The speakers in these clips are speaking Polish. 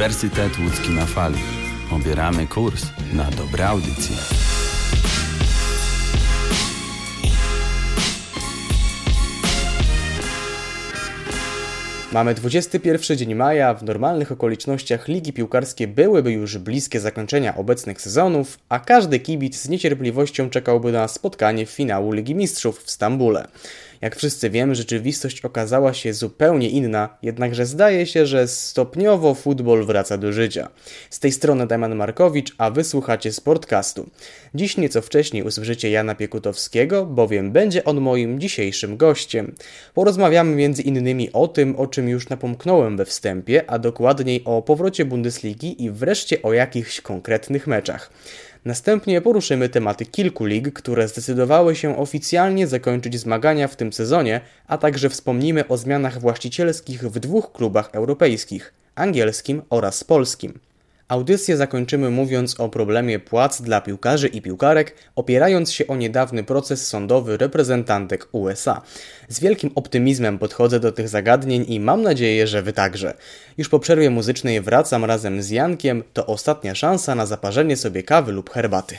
Uniwersytet Łódzki na fali. Obieramy kurs na dobre audycje. Mamy 21 dzień maja, w normalnych okolicznościach ligi piłkarskie byłyby już bliskie zakończenia obecnych sezonów, a każdy kibic z niecierpliwością czekałby na spotkanie w finału Ligi Mistrzów w Stambule. Jak wszyscy wiemy, rzeczywistość okazała się zupełnie inna, jednakże zdaje się, że stopniowo futbol wraca do życia. Z tej strony Damian Markowicz, a wysłuchacie Sportcastu. Dziś nieco wcześniej usłyszycie Jana Piekutowskiego, bowiem będzie on moim dzisiejszym gościem. Porozmawiamy między innymi o tym, o czym już napomknąłem we wstępie, a dokładniej o powrocie Bundesligi i wreszcie o jakichś konkretnych meczach. Następnie poruszymy tematy kilku lig, które zdecydowały się oficjalnie zakończyć zmagania w tym sezonie, a także wspomnimy o zmianach właścicielskich w dwóch klubach europejskich angielskim oraz polskim. Audycję zakończymy mówiąc o problemie płac dla piłkarzy i piłkarek, opierając się o niedawny proces sądowy reprezentantek USA. Z wielkim optymizmem podchodzę do tych zagadnień i mam nadzieję, że Wy także. Już po przerwie muzycznej wracam razem z Jankiem, to ostatnia szansa na zaparzenie sobie kawy lub herbaty.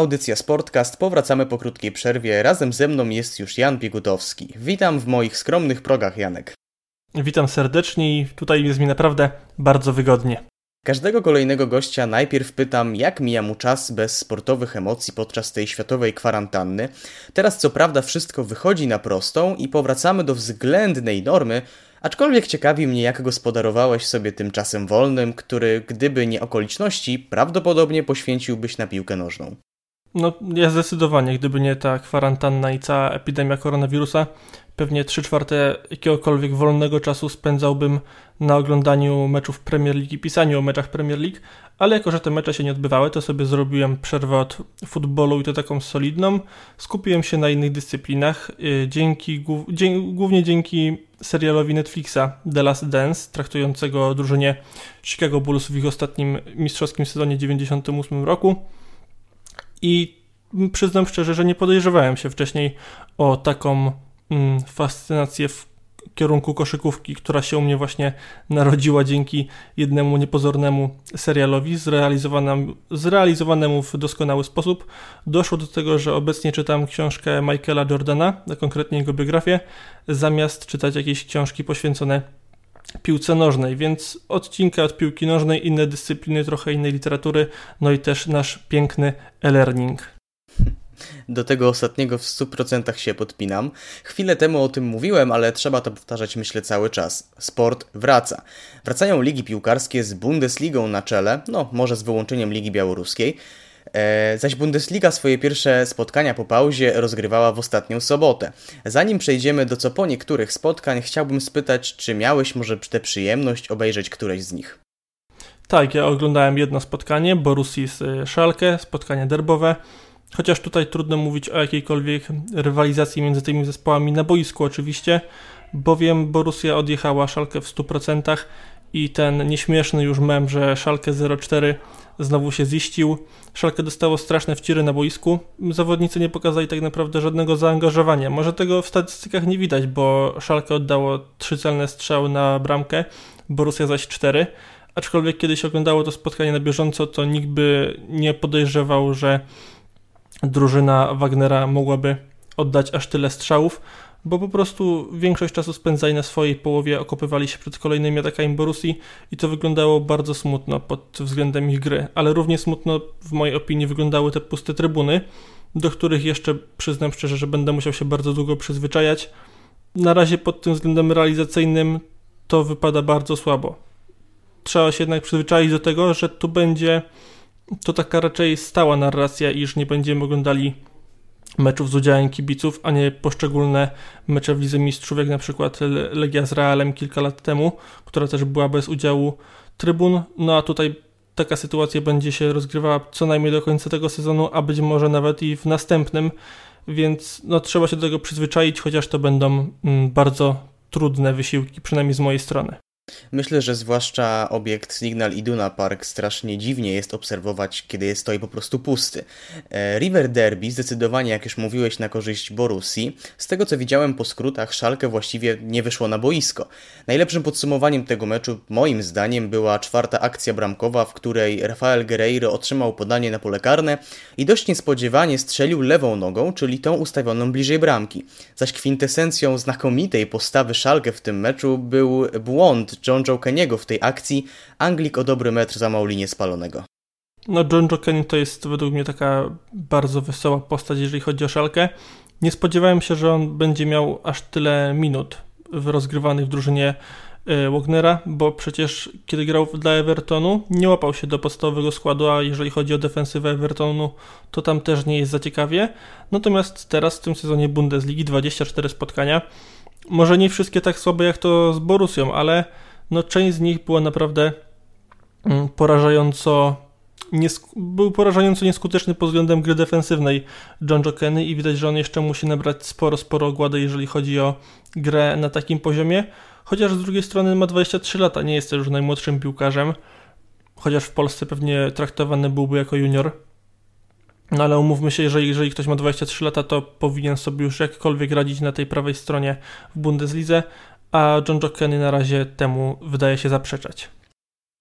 Audycja Sportcast. Powracamy po krótkiej przerwie. Razem ze mną jest już Jan Piegutowski. Witam w moich skromnych progach, Janek. Witam serdecznie i tutaj jest mi naprawdę bardzo wygodnie. Każdego kolejnego gościa najpierw pytam, jak mija mu czas bez sportowych emocji podczas tej światowej kwarantanny. Teraz co prawda wszystko wychodzi na prostą i powracamy do względnej normy, aczkolwiek ciekawi mnie, jak gospodarowałeś sobie tym czasem wolnym, który, gdyby nie okoliczności, prawdopodobnie poświęciłbyś na piłkę nożną. No, ja zdecydowanie, gdyby nie ta kwarantanna i cała epidemia koronawirusa, pewnie 3 czwarte jakiegokolwiek wolnego czasu spędzałbym na oglądaniu meczów Premier League i pisaniu o meczach Premier League, ale jako, że te mecze się nie odbywały, to sobie zrobiłem przerwę od futbolu i to taką solidną. Skupiłem się na innych dyscyplinach, y, dzięki, głównie dzięki serialowi Netflixa The Last Dance, traktującego drużynie Chicago Bulls w ich ostatnim mistrzowskim sezonie 98 roku. I przyznam szczerze, że nie podejrzewałem się wcześniej o taką mm, fascynację w kierunku koszykówki, która się u mnie właśnie narodziła dzięki jednemu niepozornemu serialowi zrealizowanemu, w doskonały sposób. Doszło do tego, że obecnie czytam książkę Michaela Jordana, a konkretnie jego biografię, zamiast czytać jakieś książki poświęcone piłce nożnej, więc odcinka od piłki nożnej, inne dyscypliny, trochę innej literatury, no i też nasz piękny e-learning. Do tego ostatniego w 100% się podpinam. Chwilę temu o tym mówiłem, ale trzeba to powtarzać myślę cały czas. Sport wraca. Wracają ligi piłkarskie z Bundesligą na czele, no może z wyłączeniem Ligi Białoruskiej. E, zaś Bundesliga swoje pierwsze spotkania po pauzie rozgrywała w ostatnią sobotę. Zanim przejdziemy do co po niektórych spotkań, chciałbym spytać, czy miałeś może tę przyjemność obejrzeć któreś z nich? Tak, ja oglądałem jedno spotkanie, Borussii z e, Szalkę, spotkanie derbowe. Chociaż tutaj trudno mówić o jakiejkolwiek rywalizacji między tymi zespołami na boisku oczywiście, bowiem Borussia odjechała Szalkę w 100% i ten nieśmieszny już mem, że Szalkę 04 znowu się ziścił. Szalkę dostało straszne wciry na boisku. Zawodnicy nie pokazali tak naprawdę żadnego zaangażowania. Może tego w statystykach nie widać, bo Szalkę oddało trzy celne strzały na bramkę, Borussia zaś cztery. Aczkolwiek kiedy się oglądało to spotkanie na bieżąco, to nikt by nie podejrzewał, że drużyna Wagnera mogłaby oddać aż tyle strzałów, bo po prostu większość czasu spędzali na swojej połowie, okopywali się przed kolejnymi atakami Borussii i to wyglądało bardzo smutno pod względem ich gry, ale równie smutno w mojej opinii wyglądały te puste trybuny, do których jeszcze przyznam szczerze, że będę musiał się bardzo długo przyzwyczajać. Na razie pod tym względem realizacyjnym to wypada bardzo słabo. Trzeba się jednak przyzwyczaić do tego, że tu będzie to taka raczej stała narracja, iż nie będziemy oglądali meczów z udziałem kibiców, a nie poszczególne mecze w Mistrzów, jak na przykład Legia z Realem kilka lat temu, która też była bez udziału trybun. No a tutaj taka sytuacja będzie się rozgrywała co najmniej do końca tego sezonu, a być może nawet i w następnym, więc no, trzeba się do tego przyzwyczaić, chociaż to będą mm, bardzo trudne wysiłki, przynajmniej z mojej strony. Myślę, że zwłaszcza obiekt Signal Iduna Park strasznie dziwnie jest obserwować, kiedy jest stoi po prostu pusty. E, River Derby zdecydowanie, jak już mówiłeś, na korzyść Borussii. Z tego co widziałem po skrótach, Szalkę właściwie nie wyszło na boisko. Najlepszym podsumowaniem tego meczu, moim zdaniem, była czwarta akcja bramkowa, w której Rafael Guerreiro otrzymał podanie na pole karne i dość niespodziewanie strzelił lewą nogą, czyli tą ustawioną bliżej bramki. Zaś kwintesencją znakomitej postawy Szalkę w tym meczu był błąd John Joe Kenny'ego w tej akcji, Anglik o dobry metr zamał linię spalonego. No John Joe Kenny to jest według mnie taka bardzo wesoła postać, jeżeli chodzi o szalkę. Nie spodziewałem się, że on będzie miał aż tyle minut rozgrywanych w drużynie e, Wagnera, bo przecież kiedy grał dla Evertonu nie łapał się do podstawowego składu, a jeżeli chodzi o defensywę Evertonu, to tam też nie jest za ciekawie. Natomiast teraz w tym sezonie Bundesligi 24 spotkania. Może nie wszystkie tak słabe jak to z Borusią, ale no część z nich była naprawdę mm, porażająco był porażająco nieskuteczny pod względem gry defensywnej John Jokeny i widać, że on jeszcze musi nabrać sporo, sporo ogłady, jeżeli chodzi o grę na takim poziomie. Chociaż z drugiej strony ma 23 lata, nie jest też już najmłodszym piłkarzem, chociaż w Polsce pewnie traktowany byłby jako junior. No ale umówmy się, jeżeli, jeżeli ktoś ma 23 lata, to powinien sobie już jakkolwiek radzić na tej prawej stronie w Bundeslidze, a John Jockeny na razie temu wydaje się zaprzeczać.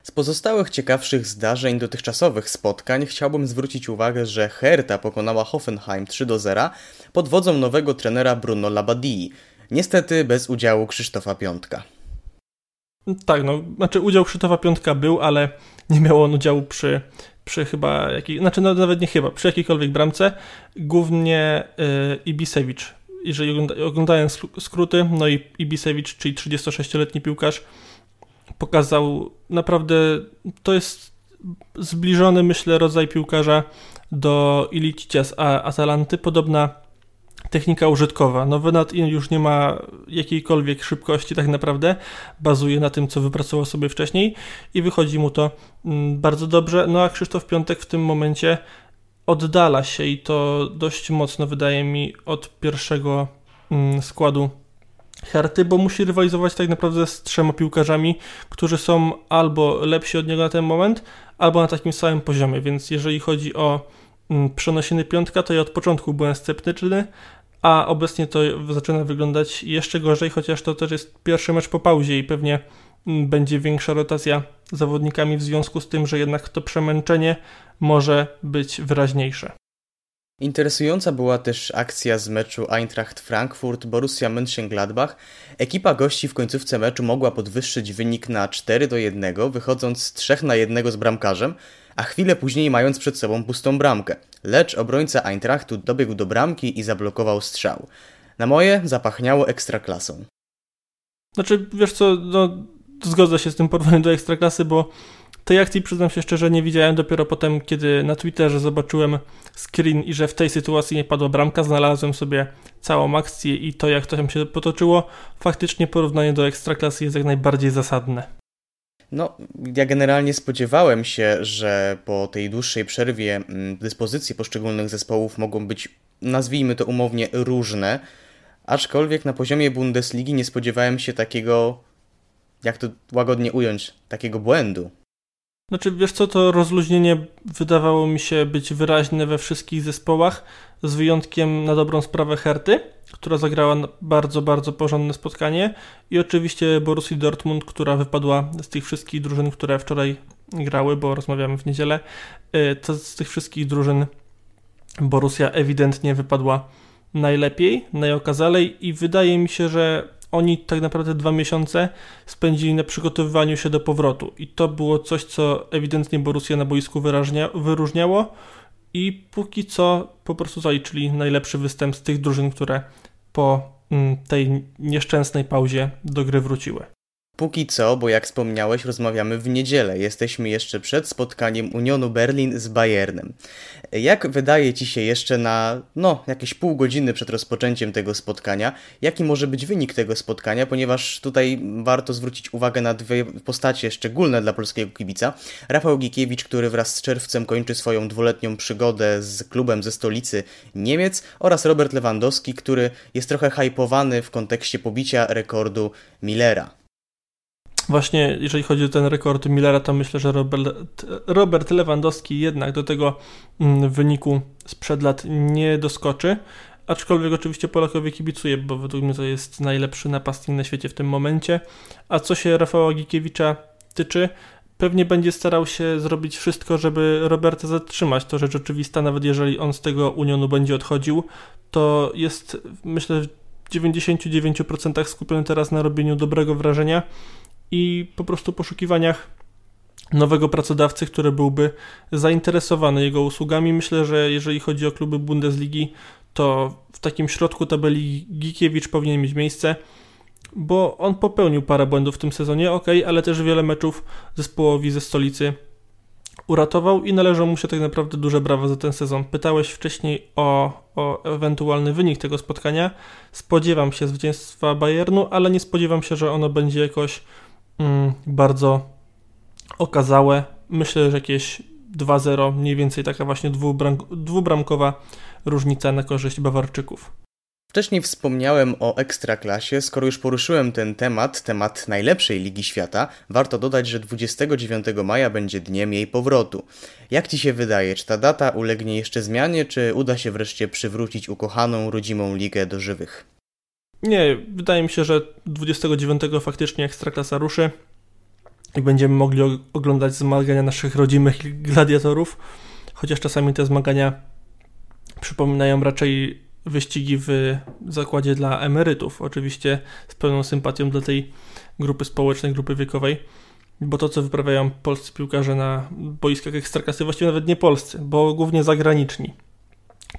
Z pozostałych ciekawszych zdarzeń dotychczasowych spotkań chciałbym zwrócić uwagę, że Hertha pokonała Hoffenheim 3 do 0 pod wodzą nowego trenera Bruno Labadii, niestety bez udziału Krzysztofa Piątka. Tak, no, znaczy udział Krzytowa Piątka był, ale nie miał on udziału przy, przy chyba, jakiej, znaczy no, nawet nie chyba, przy jakiejkolwiek bramce, głównie y, Ibisewicz. Jeżeli ogląda, oglądałem skróty, no i Ibisewicz, czyli 36-letni piłkarz, pokazał naprawdę, to jest zbliżony, myślę, rodzaj piłkarza do Ilicicia z Atalanty, podobna technika użytkowa. No Venat już nie ma jakiejkolwiek szybkości tak naprawdę, bazuje na tym, co wypracował sobie wcześniej i wychodzi mu to mm, bardzo dobrze. No a Krzysztof Piątek w tym momencie oddala się i to dość mocno wydaje mi od pierwszego mm, składu Herty, bo musi rywalizować tak naprawdę z trzema piłkarzami, którzy są albo lepsi od niego na ten moment, albo na takim samym poziomie, więc jeżeli chodzi o mm, przenosiny piątka, to ja od początku byłem sceptyczny, a obecnie to zaczyna wyglądać jeszcze gorzej, chociaż to też jest pierwszy mecz po pauzie i pewnie mm, będzie większa rotacja zawodnikami w związku z tym, że jednak to przemęczenie może być wyraźniejsze. Interesująca była też akcja z meczu Eintracht Frankfurt Borussia Mönchengladbach. Ekipa gości w końcówce meczu mogła podwyższyć wynik na 4 do 1, wychodząc z 3 na 1 z bramkarzem, a chwilę później mając przed sobą pustą bramkę. Lecz obrońca Eintrachtu dobiegł do bramki i zablokował strzał. Na moje zapachniało ekstraklasą. Znaczy, wiesz co, no, zgodzę się z tym porównaniem do ekstraklasy, bo tej akcji przyznam się szczerze nie widziałem. Dopiero potem, kiedy na Twitterze zobaczyłem screen i że w tej sytuacji nie padła bramka, znalazłem sobie całą akcję i to jak to tam się potoczyło, faktycznie porównanie do ekstraklasy jest jak najbardziej zasadne. No, ja generalnie spodziewałem się, że po tej dłuższej przerwie mm, dyspozycje poszczególnych zespołów mogą być, nazwijmy to umownie, różne, aczkolwiek na poziomie Bundesligi nie spodziewałem się takiego, jak to łagodnie ująć, takiego błędu. Znaczy, wiesz co, to rozluźnienie wydawało mi się być wyraźne we wszystkich zespołach, z wyjątkiem na dobrą sprawę Herty, która zagrała bardzo, bardzo porządne spotkanie i oczywiście Borussii Dortmund, która wypadła z tych wszystkich drużyn, które wczoraj grały, bo rozmawiamy w niedzielę, y, to z tych wszystkich drużyn Borussia ewidentnie wypadła najlepiej, najokazalej i wydaje mi się, że oni tak naprawdę dwa miesiące spędzili na przygotowywaniu się do powrotu i to było coś, co ewidentnie Borussia na boisku wyraźnia, wyróżniało i póki co po prostu zaliczyli najlepszy występ z tych drużyn, które po mm, tej nieszczęsnej pauzie do gry wróciły. Póki co, bo jak wspomniałeś, rozmawiamy w niedzielę. Jesteśmy jeszcze przed spotkaniem Unionu Berlin z Bayernem. Jak wydaje Ci się jeszcze na, no, jakieś pół godziny przed rozpoczęciem tego spotkania, jaki może być wynik tego spotkania, ponieważ tutaj warto zwrócić uwagę na dwie postacie szczególne dla polskiego kibica. Rafał Gikiewicz, który wraz z czerwcem kończy swoją dwuletnią przygodę z klubem ze stolicy Niemiec oraz Robert Lewandowski, który jest trochę hypowany w kontekście pobicia rekordu Millera. Właśnie jeżeli chodzi o ten rekord Millera, to myślę, że Robert, Robert Lewandowski jednak do tego mm, wyniku sprzed lat nie doskoczy. Aczkolwiek oczywiście Polakowi kibicuje, bo według mnie to jest najlepszy napastnik na świecie w tym momencie. A co się Rafała Gikiewicza tyczy, pewnie będzie starał się zrobić wszystko, żeby Roberta zatrzymać. To rzecz oczywista, nawet jeżeli on z tego Unionu będzie odchodził, to jest myślę w 99% skupiony teraz na robieniu dobrego wrażenia i po prostu poszukiwaniach nowego pracodawcy, który byłby zainteresowany jego usługami. Myślę, że jeżeli chodzi o kluby Bundesligi, to w takim środku tabeli Gikiewicz powinien mieć miejsce, bo on popełnił parę błędów w tym sezonie, ok, ale też wiele meczów zespołowi ze stolicy uratował i należą mu się tak naprawdę duże brawa za ten sezon. Pytałeś wcześniej o, o ewentualny wynik tego spotkania. Spodziewam się zwycięstwa Bayernu, ale nie spodziewam się, że ono będzie jakoś bardzo okazałe. Myślę, że jakieś 2-0, mniej więcej taka właśnie dwubram, dwubramkowa różnica na korzyść Bawarczyków. Wcześniej wspomniałem o ekstraklasie. Skoro już poruszyłem ten temat, temat najlepszej Ligi Świata, warto dodać, że 29 maja będzie dniem jej powrotu. Jak ci się wydaje, czy ta data ulegnie jeszcze zmianie, czy uda się wreszcie przywrócić ukochaną, rodzimą ligę do żywych? Nie, wydaje mi się, że 29 faktycznie Ekstraklasa ruszy i będziemy mogli oglądać zmagania naszych rodzimych gladiatorów, chociaż czasami te zmagania przypominają raczej wyścigi w zakładzie dla emerytów. Oczywiście z pełną sympatią dla tej grupy społecznej, grupy wiekowej, bo to, co wyprawiają polscy piłkarze na boiskach ekstraklasy, właściwie nawet nie polscy, bo głównie zagraniczni.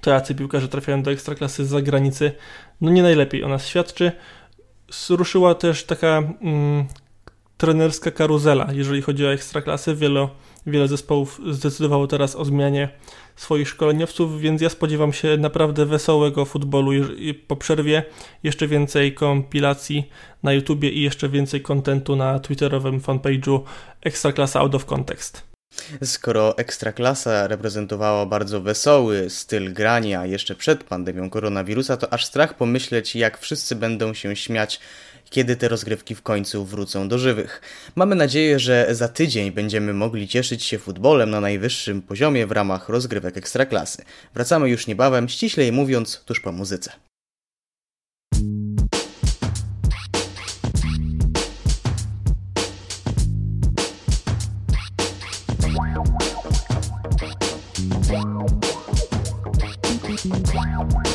To jacy piłkarze trafiają do ekstraklasy z zagranicy, no nie najlepiej o nas świadczy. Ruszyła też taka mm, trenerska karuzela, jeżeli chodzi o ekstraklasy. Wiele, wiele zespołów zdecydowało teraz o zmianie swoich szkoleniowców, więc ja spodziewam się naprawdę wesołego futbolu po przerwie. Jeszcze więcej kompilacji na YouTubie i jeszcze więcej kontentu na twitterowym fanpage'u Ekstraklasa Out of Context. Skoro Ekstraklasa reprezentowała bardzo wesoły styl grania jeszcze przed pandemią koronawirusa, to aż strach pomyśleć, jak wszyscy będą się śmiać kiedy te rozgrywki w końcu wrócą do żywych. Mamy nadzieję, że za tydzień będziemy mogli cieszyć się futbolem na najwyższym poziomie w ramach rozgrywek ekstraklasy. Wracamy już niebawem, ściślej mówiąc, tuż po muzyce. Wow.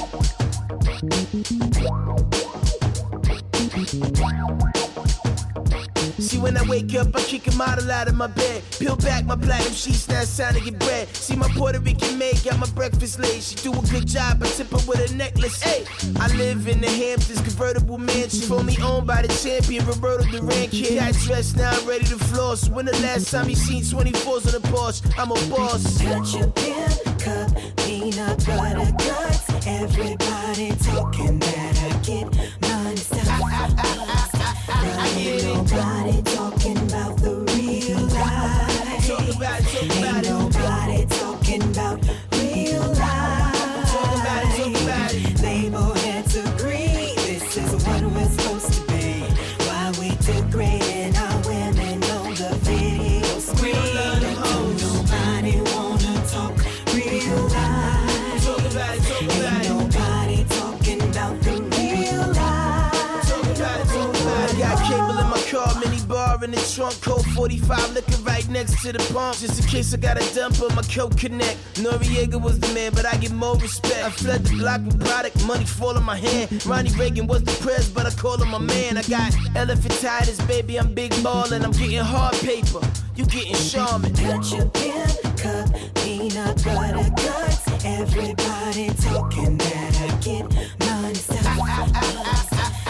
See, when I wake up, I kick a model out of my bed. Peel back my platinum sheets, now it's time to get bread. See, my Puerto Rican maid got my breakfast laid. She do a good job, I tip her with a necklace. Hey, I live in the Hamptons, convertible mansion. Fully owned by the champion, Roberto Duran kid. Got dressed, now I'm ready to floss. When the last time you seen 24s on the Porsche? I'm a boss. Cut your pin, cup, peanut butter guts. Everybody talking that I get money. Stop. Ah, ah, ah, Nobody talking about the real life. Talk about it, talk about it. Trunk, code 45, looking right next to the pump. Just in case I got a dump on my coke connect. Noriega was the man, but I get more respect. I fled the block with product, money fall in my hand. Ronnie Reagan was the press, but I call him my man. I got elephant elephantitis, baby, I'm big ballin', I'm getting hard paper. You getting Charmin. Cut your pin, cup, peanut butter guts. Everybody talking that I get money. Stop.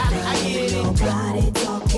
Ain't nobody talking about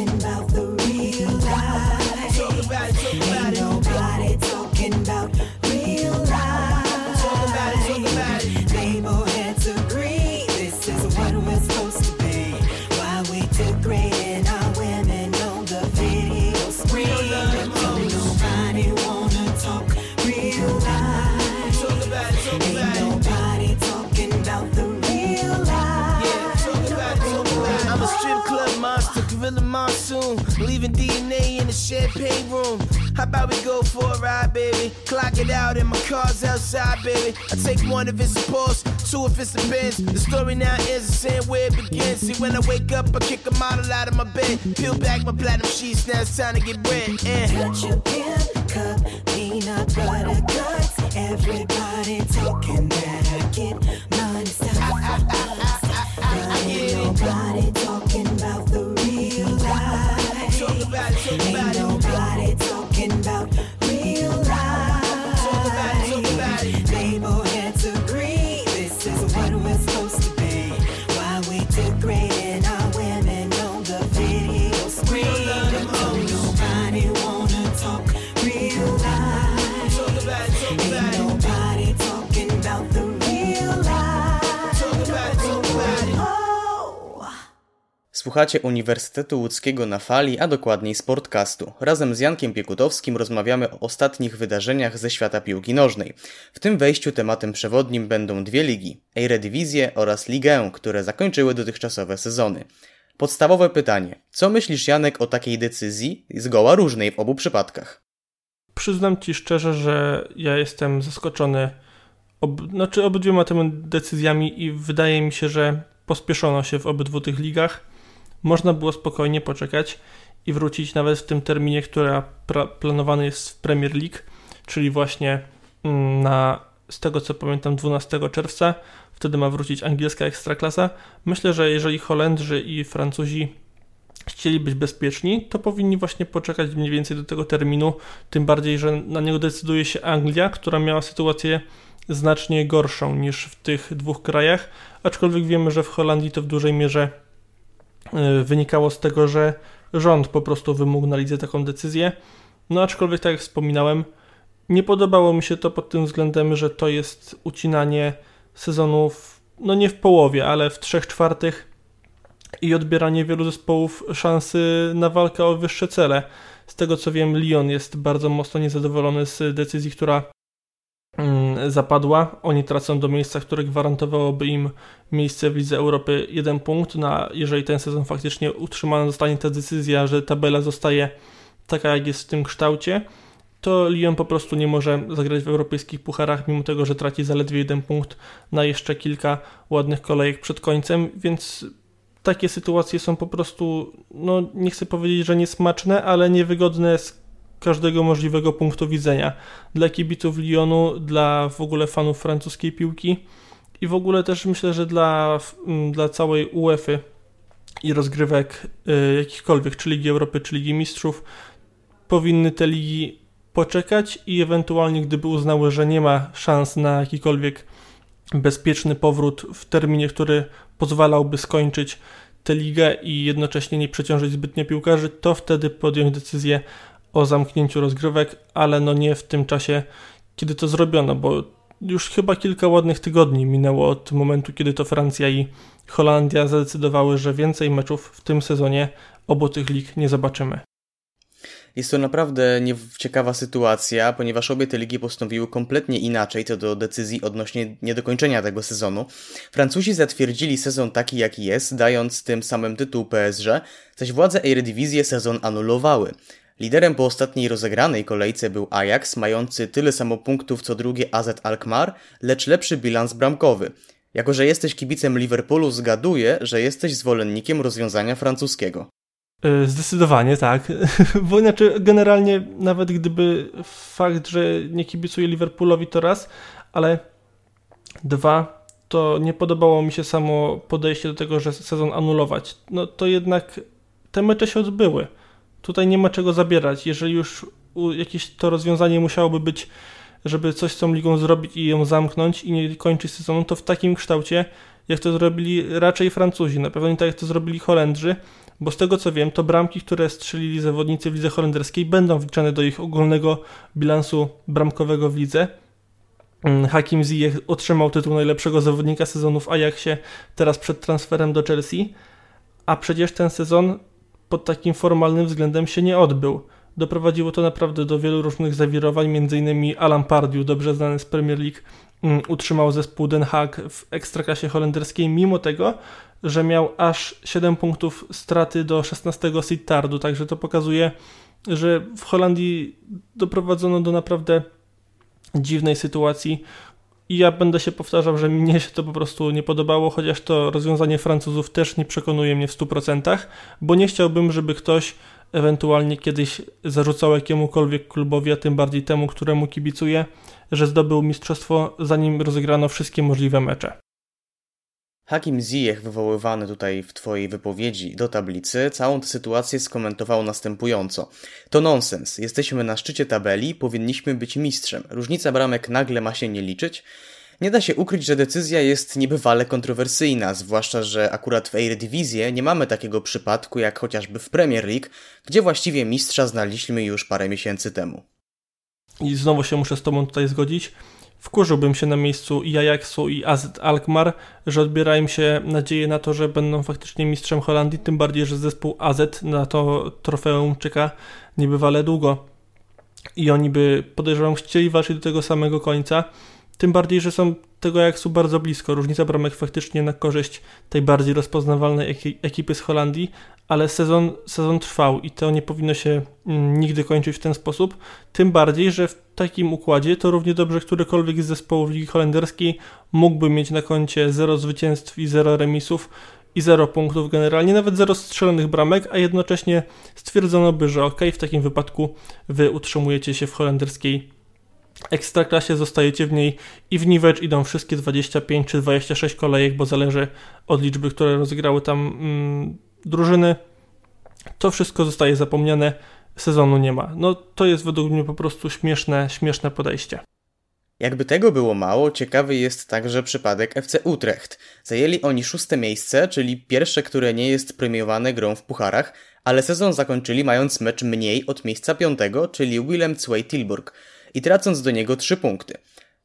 leaving DNA in the champagne room. How about we go for a ride, baby? Clock it out and my car's outside, baby. I take one if it's a Porsche, two if it's a Benz. The story now ends the same way it begins. See, when I wake up, I kick a model out of my bed. Peel back my platinum sheets, now it's time to get bread. And Cut your pin, cup, peanut butter guts. Everybody talking that I get Słuchacie Uniwersytetu Łódzkiego na fali, a dokładniej Sportcastu. Razem z Jankiem Piekutowskim rozmawiamy o ostatnich wydarzeniach ze świata piłki nożnej. W tym wejściu tematem przewodnim będą dwie ligi: Eredivisie oraz Ligę, które zakończyły dotychczasowe sezony. Podstawowe pytanie: co myślisz Janek o takiej decyzji, zgoła różnej w obu przypadkach? Przyznam ci szczerze, że ja jestem zaskoczony ob, znaczy obydwiema tymi decyzjami i wydaje mi się, że pospieszono się w obydwu tych ligach. Można było spokojnie poczekać i wrócić nawet w tym terminie, który planowany jest w Premier League, czyli właśnie mm, na z tego co pamiętam 12 czerwca, wtedy ma wrócić angielska ekstraklasa. Myślę, że jeżeli Holendrzy i Francuzi chcieli być bezpieczni, to powinni właśnie poczekać mniej więcej do tego terminu, tym bardziej, że na niego decyduje się Anglia, która miała sytuację znacznie gorszą niż w tych dwóch krajach, aczkolwiek wiemy, że w Holandii to w dużej mierze wynikało z tego, że rząd po prostu wymógł na lidze taką decyzję. No aczkolwiek tak jak wspominałem, nie podobało mi się to pod tym względem, że to jest ucinanie sezonów, no nie w połowie, ale w trzech czwartych i odbieranie wielu zespołów szansy na walkę o wyższe cele. Z tego co wiem, Lyon jest bardzo mocno niezadowolony z decyzji, która zapadła. Oni tracą do miejsca, które gwarantowałoby im miejsce w Lidze Europy jeden punkt. No, jeżeli ten sezon faktycznie utrzymana zostanie ta decyzja, że tabela zostaje taka, jak jest w tym kształcie, to Lyon po prostu nie może zagrać w europejskich pucharach, mimo tego, że traci zaledwie jeden punkt na jeszcze kilka ładnych kolejek przed końcem, więc takie sytuacje są po prostu, no nie chcę powiedzieć, że niesmaczne, ale niewygodne z każdego możliwego punktu widzenia. Dla kibiców Lyonu, dla w ogóle fanów francuskiej piłki i w ogóle też myślę, że dla, dla całej UEFA i rozgrywek y, jakichkolwiek, czy Ligi Europy, czy Ligi Mistrzów, powinny te ligi poczekać i ewentualnie, gdyby uznały, że nie ma szans na jakikolwiek bezpieczny powrót w terminie, który pozwalałby skończyć tę ligę i jednocześnie nie przeciążyć zbytnio piłkarzy, to wtedy podjąć decyzję o zamknięciu rozgrywek, ale no nie w tym czasie, kiedy to zrobiono, bo już chyba kilka ładnych tygodni minęło od momentu, kiedy to Francja i Holandia zadecydowały, że więcej meczów w tym sezonie obu tych lig nie zobaczymy. Jest to naprawdę ciekawa sytuacja, ponieważ obie te ligi postąpiły kompletnie inaczej co do decyzji odnośnie niedokończenia tego sezonu. Francuzi zatwierdzili sezon taki jaki jest, dając tym samym tytuł PSG, zaś władze Eredivisie sezon anulowały. Liderem po ostatniej rozegranej kolejce był Ajax, mający tyle samo punktów co drugie AZ Alkmaar, lecz lepszy bilans bramkowy. Jako, że jesteś kibicem Liverpoolu, zgaduję, że jesteś zwolennikiem rozwiązania francuskiego. E, zdecydowanie tak, bo inaczej generalnie nawet gdyby fakt, że nie kibicuję Liverpoolowi to raz, ale dwa, to nie podobało mi się samo podejście do tego, że sezon anulować. No to jednak te mecze się odbyły. Tutaj nie ma czego zabierać. Jeżeli już jakieś to rozwiązanie musiałoby być, żeby coś z tą ligą zrobić i ją zamknąć i nie kończyć sezonu, to w takim kształcie, jak to zrobili raczej Francuzi, na pewno nie tak jak to zrobili Holendrzy, bo z tego co wiem, to bramki, które strzelili zawodnicy w lidze holenderskiej będą wliczane do ich ogólnego bilansu bramkowego w lidze. Mm, Hakim Ziyech otrzymał tytuł najlepszego zawodnika sezonu w Ajaxie teraz przed transferem do Chelsea, a przecież ten sezon pod takim formalnym względem się nie odbył. Doprowadziło to naprawdę do wielu różnych zawirowań, m.in. Alan Pardew, dobrze znany z Premier League, mm, utrzymał zespół Den Haag w ekstraklasie holenderskiej, mimo tego, że miał aż 7 punktów straty do 16 Sittardu, także to pokazuje, że w Holandii doprowadzono do naprawdę dziwnej sytuacji i ja będę się powtarzał, że mnie się to po prostu nie podobało, chociaż to rozwiązanie Francuzów też nie przekonuje mnie w 100%, bo nie chciałbym, żeby ktoś ewentualnie kiedyś zarzucał jakiemukolwiek klubowi, a tym bardziej temu, któremu kibicuję, że zdobył mistrzostwo zanim rozegrano wszystkie możliwe mecze. Hakim Ziyech, wywoływany tutaj w Twojej wypowiedzi do tablicy, całą tę sytuację skomentował następująco. To nonsens. Jesteśmy na szczycie tabeli, powinniśmy być mistrzem. Różnica bramek nagle ma się nie liczyć. Nie da się ukryć, że decyzja jest niebywale kontrowersyjna, zwłaszcza, że akurat w Eredivisie nie mamy takiego przypadku jak chociażby w Premier League, gdzie właściwie mistrza znaliśmy już parę miesięcy temu. I znowu się muszę z Tobą tutaj zgodzić. Wkurzyłbym się na miejscu i Ajaxu i AZ Alkmaar, że odbiera im się nadzieję na to, że będą faktycznie mistrzem Holandii, tym bardziej, że zespół AZ na to trofeum czeka niebywale długo. I oni by, podejrzewam, chcieli walczyć do tego samego końca, tym bardziej, że są tego Ajaxu bardzo blisko. Różnica bramek faktycznie na korzyść tej bardziej rozpoznawalnej ekipy z Holandii, ale sezon, sezon trwał i to nie powinno się mm, nigdy kończyć w ten sposób. Tym bardziej, że w takim układzie to równie dobrze którykolwiek z zespołów Ligi Holenderskiej mógłby mieć na koncie 0 zwycięstw i 0 remisów i 0 punktów generalnie, nawet 0 strzelonych bramek, a jednocześnie stwierdzono by, że ok, w takim wypadku wy utrzymujecie się w holenderskiej Ekstraklasie zostajecie w niej i w Niwecz idą wszystkie 25 czy 26 kolejek, bo zależy od liczby, które rozegrały tam mm, drużyny. To wszystko zostaje zapomniane, sezonu nie ma. No to jest według mnie po prostu śmieszne, śmieszne podejście. Jakby tego było mało, ciekawy jest także przypadek FC Utrecht. Zajęli oni szóste miejsce, czyli pierwsze, które nie jest premiowane grą w pucharach, ale sezon zakończyli mając mecz mniej od miejsca piątego, czyli Willem Zwei Tilburg i tracąc do niego trzy punkty.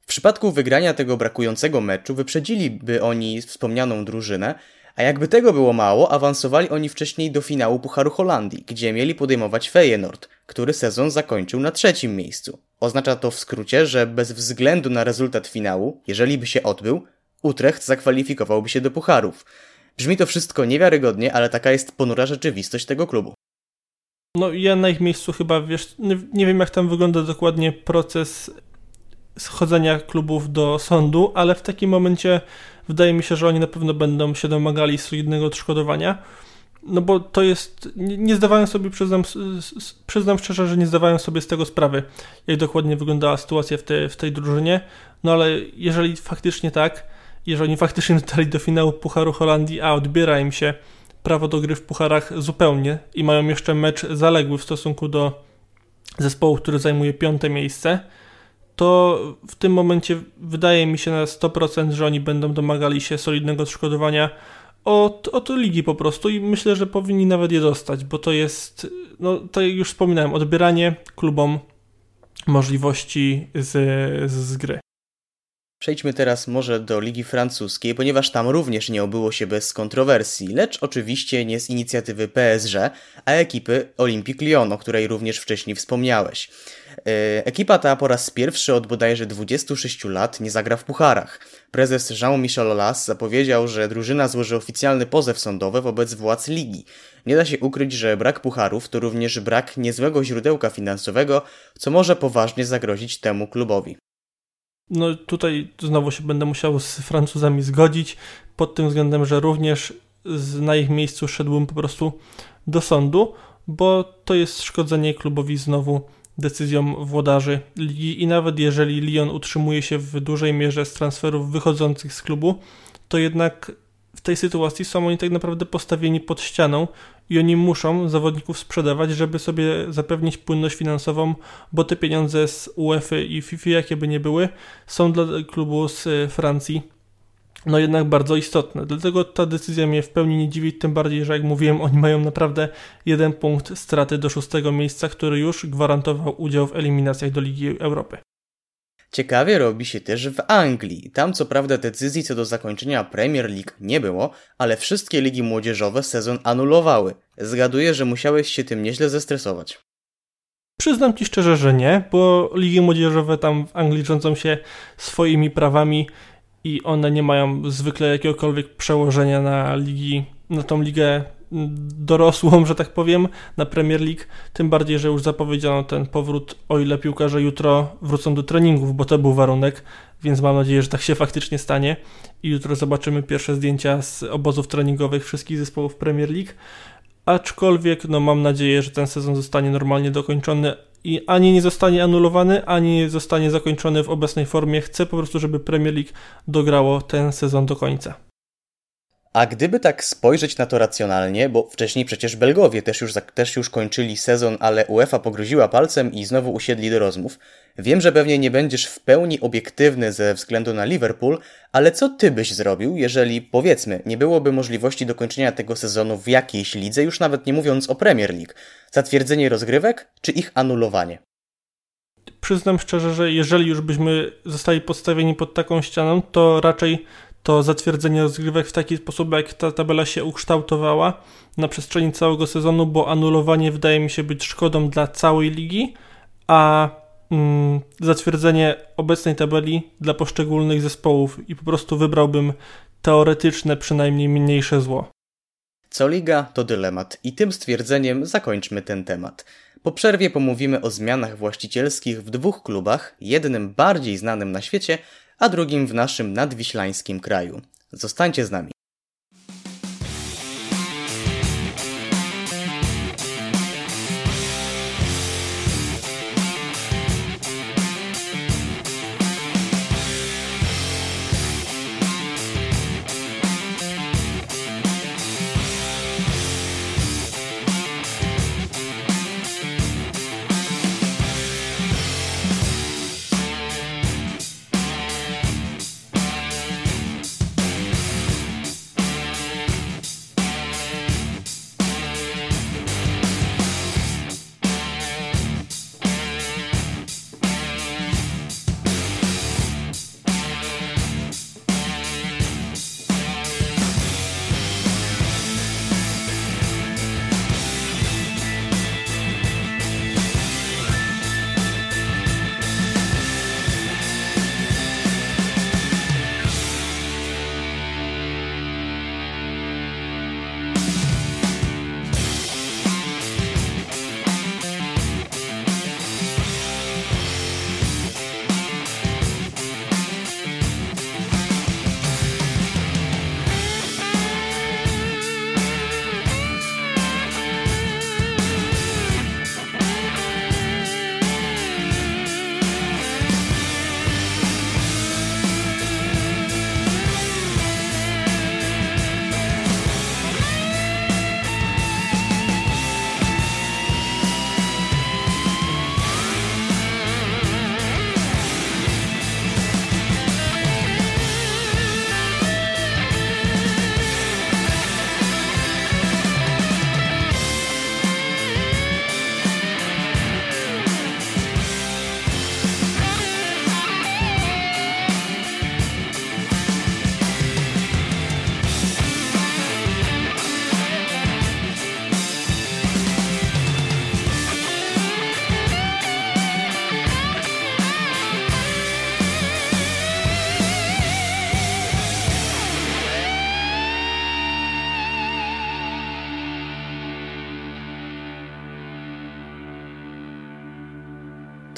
W przypadku wygrania tego brakującego meczu wyprzedziliby oni wspomnianą drużynę, a jakby tego było mało, awansowali oni wcześniej do finału Pucharu Holandii, gdzie mieli podejmować Feyenoord, który sezon zakończył na trzecim miejscu. Oznacza to w skrócie, że bez względu na rezultat finału, jeżeli by się odbył, Utrecht zakwalifikowałby się do pucharów. Brzmi to wszystko niewiarygodnie, ale taka jest ponura rzeczywistość tego klubu. No ja na ich miejscu chyba, wiesz, nie, wiem jak tam wygląda dokładnie proces schodzenia klubów do sądu, ale w takim momencie wydaje mi się, że oni na pewno będą się domagali solidnego odszkodowania. No bo to jest, nie, nie zdawałem sobie, przyznam, przyznam szczerze, że nie zdawałem sobie z tego sprawy, jak dokładnie wyglądała sytuacja w, te, w tej drużynie. No ale jeżeli faktycznie tak, jeżeli oni faktycznie dotarli do finału Pucharu Holandii, a odbiera im się prawo do gry w pucharach zupełnie i mają jeszcze mecz zaległy w stosunku do zespołu, który zajmuje piąte miejsce, to w tym momencie wydaje mi się na 100%, że oni będą domagali się solidnego odszkodowania od, od ligi po prostu i myślę, że powinni nawet je dostać, bo to jest, no tak jak już wspominałem, odbieranie klubom możliwości z, z gry. Przejdźmy teraz może do Ligi Francuskiej, ponieważ tam również nie obyło się bez kontrowersji, lecz oczywiście nie z inicjatywy PSG, a ekipy Olympique Lyon, o której również wcześniej wspomniałeś. E, ekipa ta po raz pierwszy od bodajże 26 lat nie zagra w pucharach. Prezes Jean-Michel Aulas zapowiedział, że drużyna złoży oficjalny pozew sądowy wobec władz ligi. Nie da się ukryć, że brak pucharów to również brak niezłego źródełka finansowego, co może poważnie zagrozić temu klubowi. No tutaj znowu się będę musiał z Francuzami zgodzić pod tym względem, że również na ich miejscu szedłbym po prostu do sądu, bo to jest szkodzenie klubowi znowu decyzją włodarzy ligi. I nawet jeżeli Lyon utrzymuje się w dużej mierze z transferów wychodzących z klubu, to jednak tej sytuacji są oni tak naprawdę postawieni pod ścianą i oni muszą zawodników sprzedawać, żeby sobie zapewnić płynność finansową, bo te pieniądze z UEFA i FIFA, jakie by nie były, są dla klubu z Francji no jednak bardzo istotne. Dlatego ta decyzja mnie w pełni nie dziwi, tym bardziej, że jak mówiłem, oni mają naprawdę jeden punkt straty do szóstego miejsca, który już gwarantował udział w eliminacjach do Ligi Europy. Ciekawie robi się też w Anglii. Tam co prawda decyzji co do zakończenia Premier League nie było, ale wszystkie ligi młodzieżowe sezon anulowały. Zgaduję, że musiałeś się tym nieźle zestresować. Przyznam Ci szczerze, że nie, bo ligi młodzieżowe tam w Anglii rządzą się swoimi prawami i one nie mają zwykle jakiegokolwiek przełożenia na ligi, na tą ligę dorosłą, że tak powiem, na Premier League, tym bardziej, że już zapowiedziano ten powrót, o ile piłkarze jutro wrócą do treningów, bo to był warunek, więc mam nadzieję, że tak się faktycznie stanie i jutro zobaczymy pierwsze zdjęcia z obozów treningowych wszystkich zespołów Premier League, aczkolwiek no mam nadzieję, że ten sezon zostanie normalnie dokończony, i ani nie zostanie anulowany, ani nie zostanie zakończony w obecnej formie. Chcę po prostu, żeby Premier League dograło ten sezon do końca. A gdyby tak spojrzeć na to racjonalnie, bo wcześniej przecież Belgowie też już, też już kończyli sezon, ale UEFA pogryziła palcem i znowu usiedli do rozmów. Wiem, że pewnie nie będziesz w pełni obiektywny ze względu na Liverpool, ale co ty byś zrobił, jeżeli, powiedzmy, nie byłoby możliwości dokończenia tego sezonu w jakiejś lidze, już nawet nie mówiąc o Premier League? Zatwierdzenie rozgrywek, czy ich anulowanie? Przyznam szczerze, że jeżeli już byśmy zostali postawieni pod taką ścianą, to raczej to zatwierdzenie rozgrywek w taki sposób, jak ta tabela się ukształtowała na przestrzeni całego sezonu, bo anulowanie wydaje mi się być szkodą dla całej ligi, a mm, zatwierdzenie obecnej tabeli dla poszczególnych zespołów i po prostu wybrałbym teoretyczne, przynajmniej mniejsze zło. Co liga to dylemat i tym stwierdzeniem zakończmy ten temat. Po przerwie pomówimy o zmianach właścicielskich w dwóch klubach, jednym bardziej znanym na świecie, a drugim w naszym nadwiślańskim kraju. Zostańcie z nami.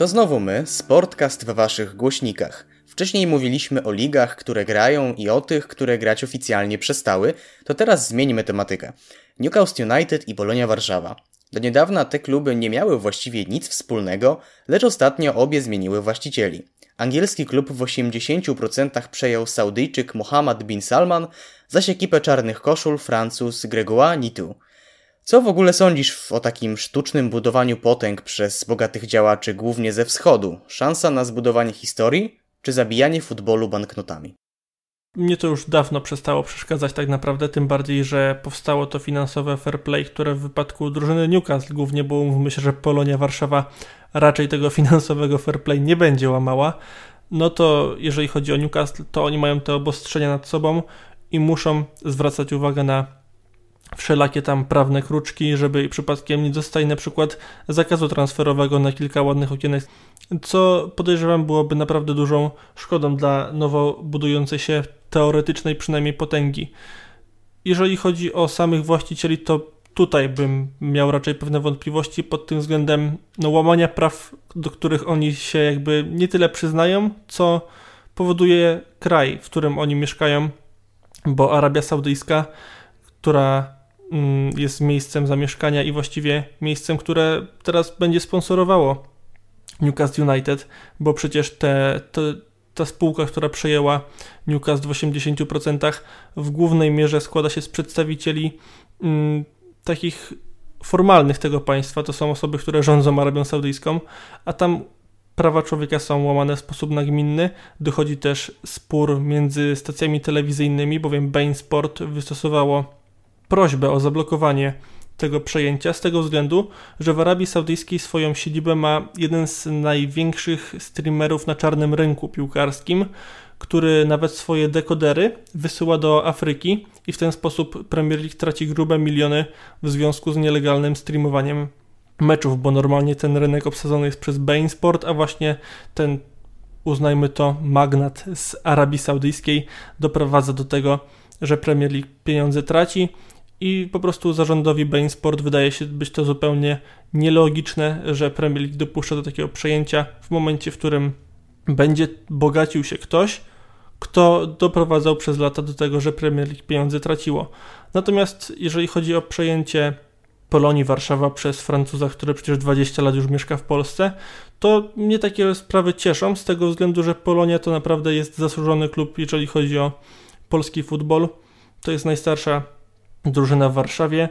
To znowu my, Sportcast w waszych głośnikach. Wcześniej mówiliśmy o ligach, które grają i o tych, które grać oficjalnie przestały, to teraz zmieńmy tematykę. Newcastle United i Polonia Warszawa. Do niedawna te kluby nie miały właściwie nic wspólnego, lecz ostatnio obie zmieniły właścicieli. Angielski klub w 80% przejął Saudyjczyk Mohammed bin Salman, zaś ekipę czarnych koszul Francuz Grégoire Nitu. Co w ogóle sądzisz o takim sztucznym budowaniu potęg przez bogatych działaczy głównie ze wschodu? Szansa na zbudowanie historii, czy zabijanie futbolu banknotami? Mnie to już dawno przestało przeszkadzać tak naprawdę, tym bardziej, że powstało to finansowe fair play, które w wypadku drużyny Newcastle głównie, bo myślę, że Polonia Warszawa raczej tego finansowego fair play nie będzie łamała, no to jeżeli chodzi o Newcastle, to oni mają te obostrzenia nad sobą i muszą zwracać uwagę na wszelakie tam prawne kruczki, żeby przypadkiem nie dostali na przykład zakazu transferowego na kilka ładnych okienek, co podejrzewam byłoby naprawdę dużą szkodą dla nowo budującej się teoretycznej przynajmniej potęgi. Jeżeli chodzi o samych właścicieli, to tutaj bym miał raczej pewne wątpliwości pod tym względem no, łamania praw, do których oni się jakby nie tyle przyznają, co powoduje kraj, w którym oni mieszkają, bo Arabia Saudyjska, która jest miejscem zamieszkania i właściwie miejscem, które teraz będzie sponsorowało Newcastle United, bo przecież te, te, ta spółka, która przejęła Newcastle w 80% w głównej mierze składa się z przedstawicieli mm, takich formalnych tego państwa, to są osoby, które rządzą Arabią Saudyjską, a tam prawa człowieka są łamane w sposób nagminny. Dochodzi też spór między stacjami telewizyjnymi, bowiem Bain Sport wystosowało prośbę o zablokowanie tego przejęcia z tego względu, że w Arabii Saudyjskiej swoją siedzibę ma jeden z największych streamerów na czarnym rynku piłkarskim, który nawet swoje dekodery wysyła do Afryki i w ten sposób Premier League traci grube miliony w związku z nielegalnym streamowaniem meczów, bo normalnie ten rynek obsadzony jest przez Bain Sport, a właśnie ten, uznajmy to, magnat z Arabii Saudyjskiej doprowadza do tego, że Premier League pieniądze traci i po prostu zarządowi Bain Sport wydaje się być to zupełnie nielogiczne, że Premier League dopuszcza do takiego przejęcia w momencie, w którym będzie bogacił się ktoś, kto doprowadzał przez lata do tego, że Premier League pieniądze traciło. Natomiast jeżeli chodzi o przejęcie Polonii Warszawa przez Francuza, który przecież 20 lat już mieszka w Polsce, to mnie takie sprawy cieszą z tego względu, że Polonia to naprawdę jest zasłużony klub, jeżeli chodzi o polski futbol. To jest najstarsza drużyna w Warszawie.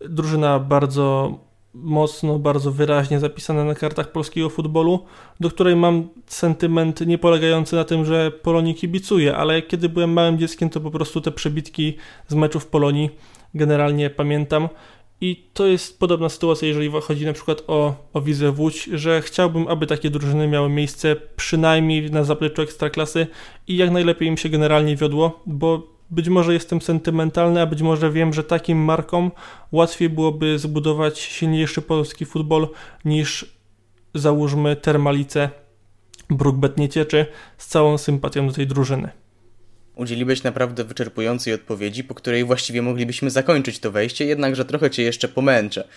Drużyna bardzo mocno, bardzo wyraźnie zapisana na kartach polskiego futbolu, do której mam sentyment nie polegający na tym, że Polonii kibicuję, ale kiedy byłem małym dzieckiem, to po prostu te przebitki z meczów Polonii generalnie pamiętam. I to jest podobna sytuacja, jeżeli chodzi na przykład o, o Wizę Łódź, że chciałbym, aby takie drużyny miały miejsce przynajmniej na zapleczu ekstraklasy i jak najlepiej im się generalnie wiodło, bo być może jestem sentymentalny, a być może wiem, że takim markom łatwiej byłoby zbudować silniejszy polski futbol niż załóżmy Termalice Brookbet nie cieczy z całą sympatią do tej drużyny. Udzieliłeś naprawdę wyczerpującej odpowiedzi, po której właściwie moglibyśmy zakończyć to wejście, jednakże trochę cię jeszcze pomęczę.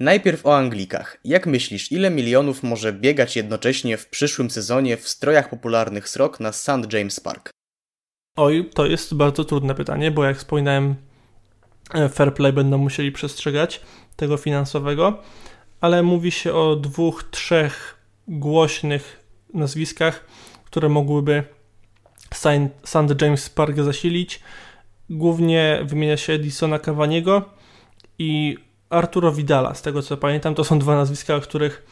Najpierw o Anglikach. Jak myślisz, ile milionów może biegać jednocześnie w przyszłym sezonie w strojach popularnych srok na St. James Park? Oj, to jest bardzo trudne pytanie, bo jak wspominałem, e, fair play będą musieli przestrzegać tego finansowego, ale mówi się o dwóch, trzech głośnych nazwiskach, które mogłyby St. James Park zasilić. Głównie wymienia się Edisona Cavaniego i Arturo Vidala. Z tego co pamiętam, to są dwa nazwiska, o których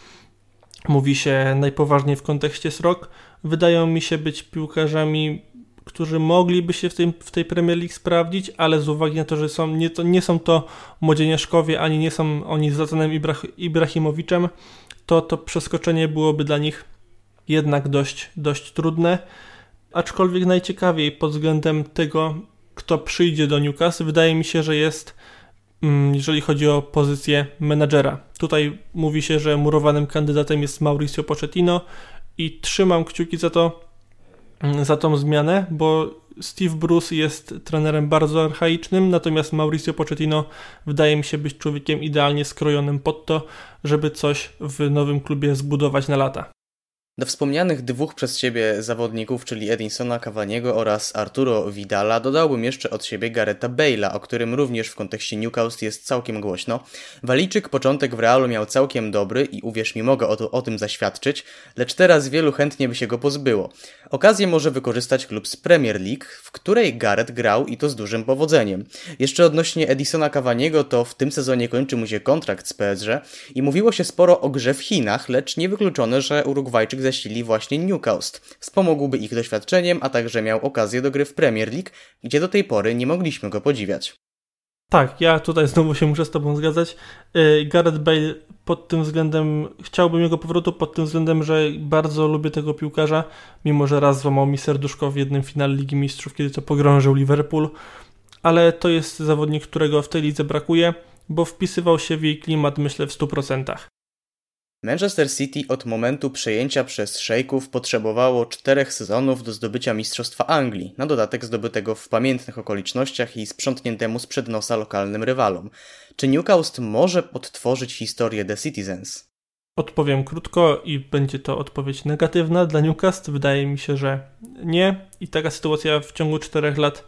mówi się najpoważniej w kontekście SROK. Wydają mi się być piłkarzami którzy mogliby się w, tym, w tej Premier League sprawdzić, ale z uwagi na to, że są, nie, to, nie są to młodzieniaszkowie, ani nie są oni z Zlatanem Ibrah Ibrahimowiczem, to to przeskoczenie byłoby dla nich jednak dość, dość trudne. Aczkolwiek najciekawiej pod względem tego, kto przyjdzie do Newcastle, wydaje mi się, że jest, mm, jeżeli chodzi o pozycję menadżera. Tutaj mówi się, że murowanym kandydatem jest Mauricio Pochettino i trzymam kciuki za to, za tą zmianę, bo Steve Bruce jest trenerem bardzo archaicznym, natomiast Mauricio Pochettino wydaje mi się być człowiekiem idealnie skrojonym pod to, żeby coś w nowym klubie zbudować na lata. Do wspomnianych dwóch przez siebie zawodników, czyli Edinsona Cavaniego oraz Arturo Vidala, dodałbym jeszcze od siebie Gareta Bale'a, o którym również w kontekście Newcastle jest całkiem głośno. Walijczyk początek w Realu miał całkiem dobry i uwierz mi, mogę o, to, o tym zaświadczyć, lecz teraz wielu chętnie by się go pozbyło. Okazję może wykorzystać klub z Premier League, w której Gareth grał i to z dużym powodzeniem. Jeszcze odnośnie Edisona Cavaniego, to w tym sezonie kończy mu się kontrakt z PSG i mówiło się sporo o grze w Chinach, lecz niewykluczone, że Urugwajczyk zasili właśnie Newcastle. Wspomógłby ich doświadczeniem, a także miał okazję do gry w Premier League, gdzie do tej pory nie mogliśmy go podziwiać. Tak, ja tutaj znowu się muszę z Tobą zgadzać. Y, Gareth Bale pod tym względem, chciałbym jego powrotu pod tym względem, że bardzo lubię tego piłkarza, mimo że raz złamał mi serduszko w jednym finale Ligi Mistrzów, kiedy to pogrążył Liverpool, ale to jest zawodnik, którego w tej lidze brakuje, bo wpisywał się w jej klimat, myślę, w 100%. Manchester City od momentu przejęcia przez szejków potrzebowało czterech sezonów do zdobycia Mistrzostwa Anglii, na dodatek zdobytego w pamiętnych okolicznościach i sprzątniętemu sprzed nosa lokalnym rywalom. Czy Newcastle może odtworzyć historię The Citizens? Odpowiem krótko i będzie to odpowiedź negatywna dla Newcastle. Wydaje mi się, że nie. I taka sytuacja w ciągu czterech lat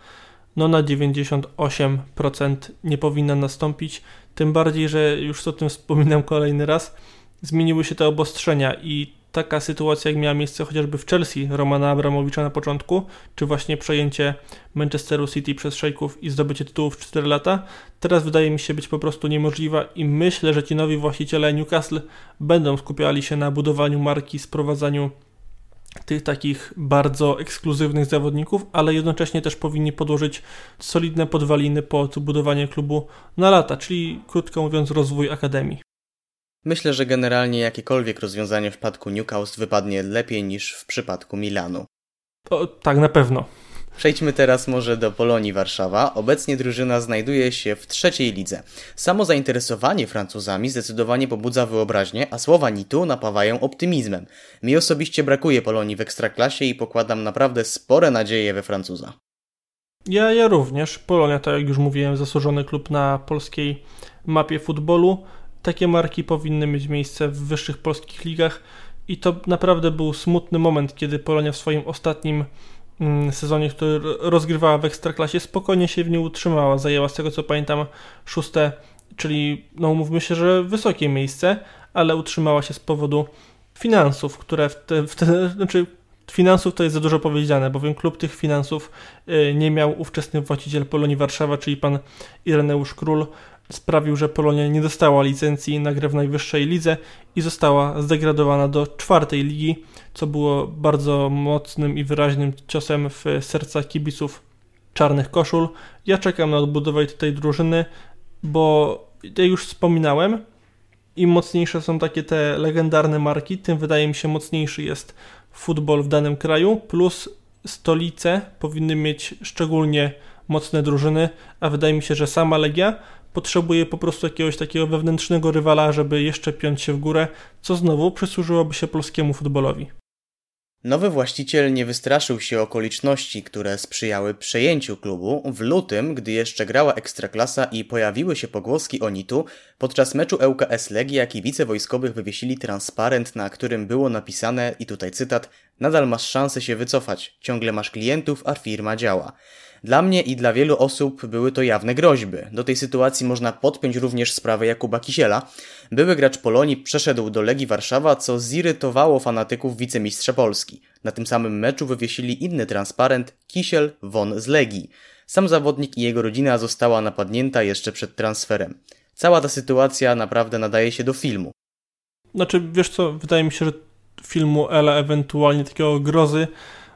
no na 98% nie powinna nastąpić. Tym bardziej, że już o tym wspominam kolejny raz zmieniły się te obostrzenia i taka sytuacja, jak miała miejsce chociażby w Chelsea Romana Abramowicza na początku, czy właśnie przejęcie Manchesteru City przez szejków i zdobycie tytułów w 4 lata, teraz wydaje mi się być po prostu niemożliwa i myślę, że ci nowi właściciele Newcastle będą skupiali się na budowaniu marki, sprowadzaniu tych takich bardzo ekskluzywnych zawodników, ale jednocześnie też powinni podłożyć solidne podwaliny pod budowanie klubu na lata, czyli krótko mówiąc rozwój akademii. Myślę, że generalnie jakiekolwiek rozwiązanie w przypadku Newcastle wypadnie lepiej niż w przypadku Milanu. O, tak, na pewno. Przejdźmy teraz może do Polonii Warszawa. Obecnie drużyna znajduje się w trzeciej lidze. Samo zainteresowanie Francuzami zdecydowanie pobudza wyobraźnię, a słowa Nitu napawają optymizmem. Mi osobiście brakuje Polonii w ekstraklasie i pokładam naprawdę spore nadzieje we Francuza. Ja, ja również. Polonia, tak jak już mówiłem, zasłużony klub na polskiej mapie futbolu. Takie marki powinny mieć miejsce w wyższych polskich ligach i to naprawdę był smutny moment, kiedy Polonia w swoim ostatnim mm, sezonie, który rozgrywała w Ekstraklasie, spokojnie się w niej utrzymała. Zajęła z tego co pamiętam szóste, czyli no mówmy się, że wysokie miejsce, ale utrzymała się z powodu finansów, które w te, w te znaczy finansów to jest za dużo powiedziane, bowiem klub tych finansów y, nie miał ówczesny właściciel Polonii Warszawa, czyli pan Ireneusz Król, sprawił, że Polonia nie dostała licencji na grę w najwyższej lidze i została zdegradowana do czwartej ligi, co było bardzo mocnym i wyraźnym ciosem w serca kibiców czarnych koszul. Ja czekam na odbudowę tej drużyny, bo jak już wspominałem, im mocniejsze są takie te legendarne marki, tym wydaje mi się mocniejszy jest futbol w danym kraju, plus stolice powinny mieć szczególnie mocne drużyny, a wydaje mi się, że sama Legia potrzebuje po prostu jakiegoś takiego wewnętrznego rywala, żeby jeszcze piąć się w górę, co znowu przysłużyłoby się polskiemu futbolowi. Nowy właściciel nie wystraszył się okoliczności, które sprzyjały przejęciu klubu. W lutym, gdy jeszcze grała Ekstraklasa i pojawiły się pogłoski o Nitu, podczas meczu ŁKS Legia kibice wojskowych wywiesili transparent, na którym było napisane, i tutaj cytat, nadal masz szansę się wycofać, ciągle masz klientów, a firma działa. Dla mnie i dla wielu osób były to jawne groźby. Do tej sytuacji można podpiąć również sprawę Jakuba Kisiela. Były gracz Polonii przeszedł do Legii Warszawa, co zirytowało fanatyków wicemistrza Polski. Na tym samym meczu wywiesili inny transparent Kisiel won z Legii. Sam zawodnik i jego rodzina została napadnięta jeszcze przed transferem. Cała ta sytuacja naprawdę nadaje się do filmu. Znaczy, wiesz co, wydaje mi się, że filmu Ela ewentualnie takiego grozy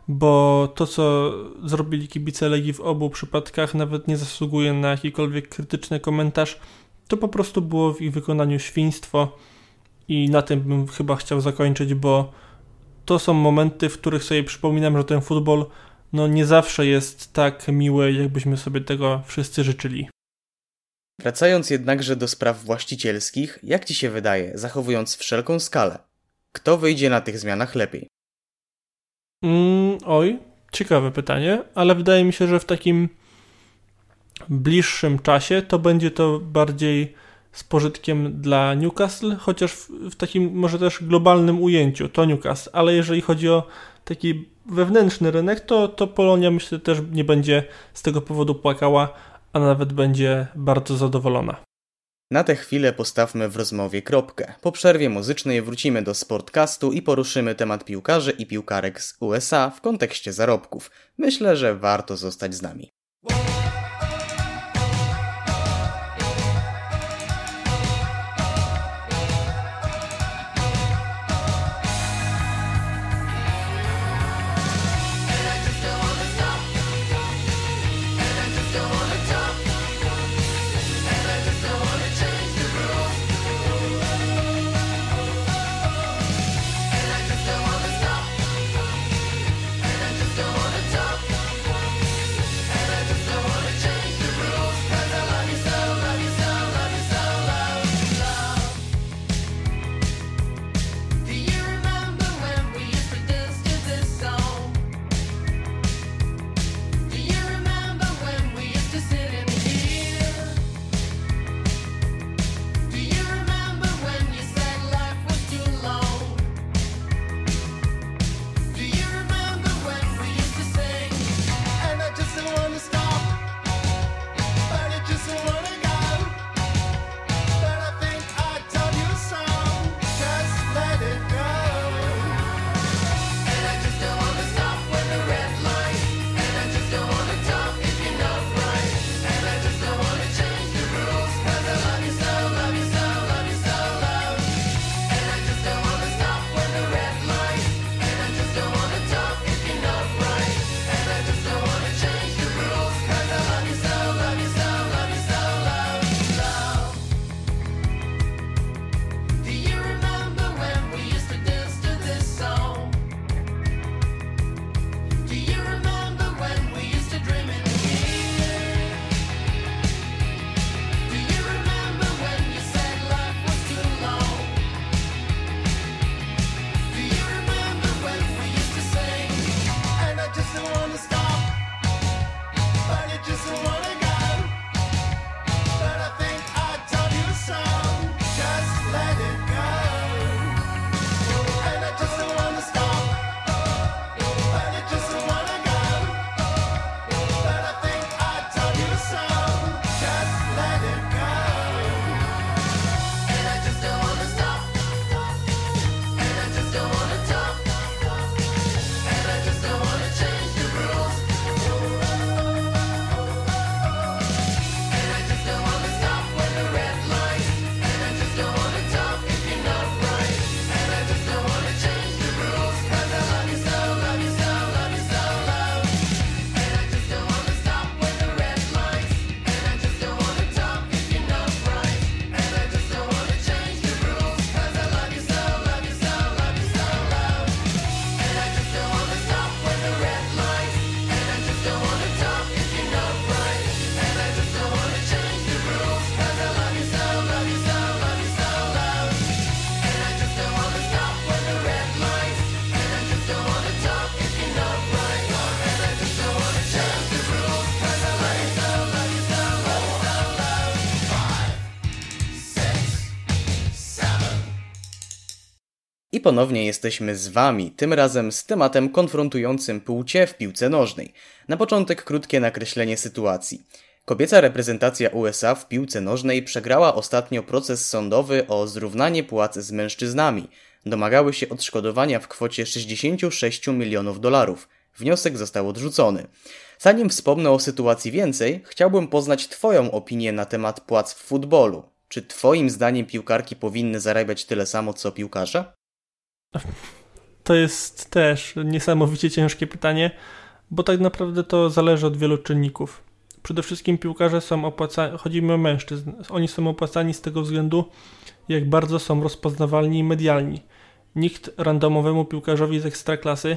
bo to, co zrobili kibice Legii w obu przypadkach, nawet nie zasługuje na jakikolwiek krytyczny komentarz. To po prostu było w ich wykonaniu świństwo i na tym bym chyba chciał zakończyć, bo to są momenty, w których sobie przypominam, że ten futbol no nie zawsze jest tak miły, jakbyśmy sobie tego wszyscy życzyli. Wracając jednakże do spraw właścicielskich, jak Ci się wydaje, zachowując wszelką skalę, kto wyjdzie na tych zmianach lepiej? Mm, oj, ciekawe pytanie, ale wydaje mi się, że w takim bliższym czasie to będzie to bardziej z pożytkiem dla Newcastle, chociaż w, w, takim może też globalnym ujęciu to Newcastle, ale jeżeli chodzi o taki wewnętrzny rynek, to, to Polonia myślę też nie będzie z tego powodu płakała, a nawet będzie bardzo zadowolona. Na tę chwilę postawmy w rozmowie kropkę. Po przerwie muzycznej wrócimy do sportcastu i poruszymy temat piłkarzy i piłkarek z USA w kontekście zarobków. Myślę, że warto zostać z nami. Ponownie jesteśmy z Wami, tym razem z tematem konfrontującym płcie w piłce nożnej. Na początek krótkie nakreślenie sytuacji. Kobieca reprezentacja USA w piłce nożnej przegrała ostatnio proces sądowy o zrównanie płac z mężczyznami. Domagały się odszkodowania w kwocie 66 milionów dolarów. Wniosek został odrzucony. Zanim wspomnę o sytuacji więcej, chciałbym poznać Twoją opinię na temat płac w futbolu. Czy Twoim zdaniem piłkarki powinny zarabiać tyle samo co piłkarze? To jest też niesamowicie ciężkie pytanie, bo tak naprawdę to zależy od wielu czynników. Przede wszystkim piłkarze są opłacani, chodzi mi o mężczyzn, oni są opłacani z tego względu, jak bardzo są rozpoznawalni i medialni. Nikt randomowemu piłkarzowi z ekstraklasy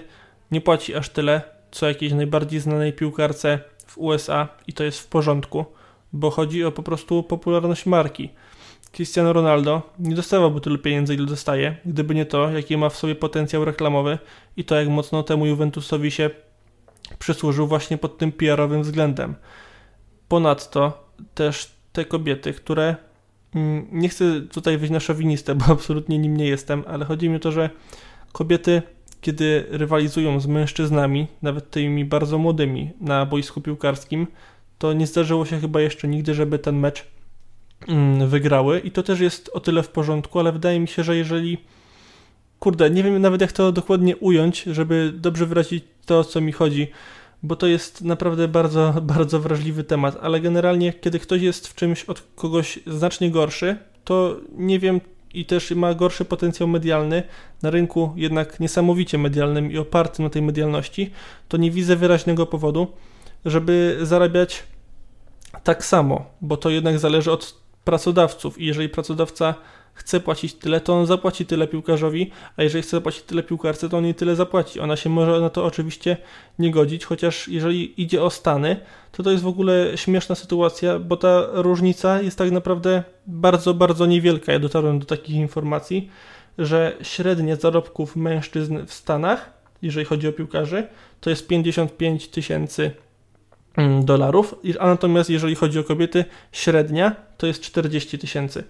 nie płaci aż tyle, co jakiejś najbardziej znanej piłkarce w USA i to jest w porządku, bo chodzi o po prostu popularność marki. Cristiano Ronaldo nie dostawałby tyle pieniędzy, ile dostaje, gdyby nie to, jaki ma w sobie potencjał reklamowy i to, jak mocno temu Juventusowi się przysłużył właśnie pod tym PR-owym względem. Ponadto też te kobiety, które mm, nie chcę tutaj wyjść na szowinistę, bo absolutnie nim nie jestem, ale chodzi mi o to, że kobiety, kiedy rywalizują z mężczyznami, nawet tymi bardzo młodymi na boisku piłkarskim, to nie zdarzyło się chyba jeszcze nigdy, żeby ten mecz wygrały i to też jest o tyle w porządku, ale wydaje mi się, że jeżeli kurde, nie wiem nawet jak to dokładnie ująć, żeby dobrze wyrazić to, co mi chodzi, bo to jest naprawdę bardzo, bardzo wrażliwy temat, ale generalnie, kiedy ktoś jest w czymś od kogoś znacznie gorszy, to nie wiem i też ma gorszy potencjał medialny na rynku jednak niesamowicie medialnym i opartym na tej medialności, to nie widzę wyraźnego powodu, żeby zarabiać tak samo, bo to jednak zależy od pracodawców i jeżeli pracodawca chce płacić tyle, to on zapłaci tyle piłkarzowi, a jeżeli chce zapłacić tyle piłkarce, to on jej tyle zapłaci. Ona się może na to oczywiście nie godzić, chociaż jeżeli idzie o Stany, to to jest w ogóle śmieszna sytuacja, bo ta różnica jest tak naprawdę bardzo, bardzo niewielka. Ja dotarłem do takich informacji, że średnia zarobków mężczyzn w Stanach, jeżeli chodzi o piłkarzy, to jest 55 tysięcy dolarów, a natomiast jeżeli chodzi o kobiety, średnia to jest 40 tysięcy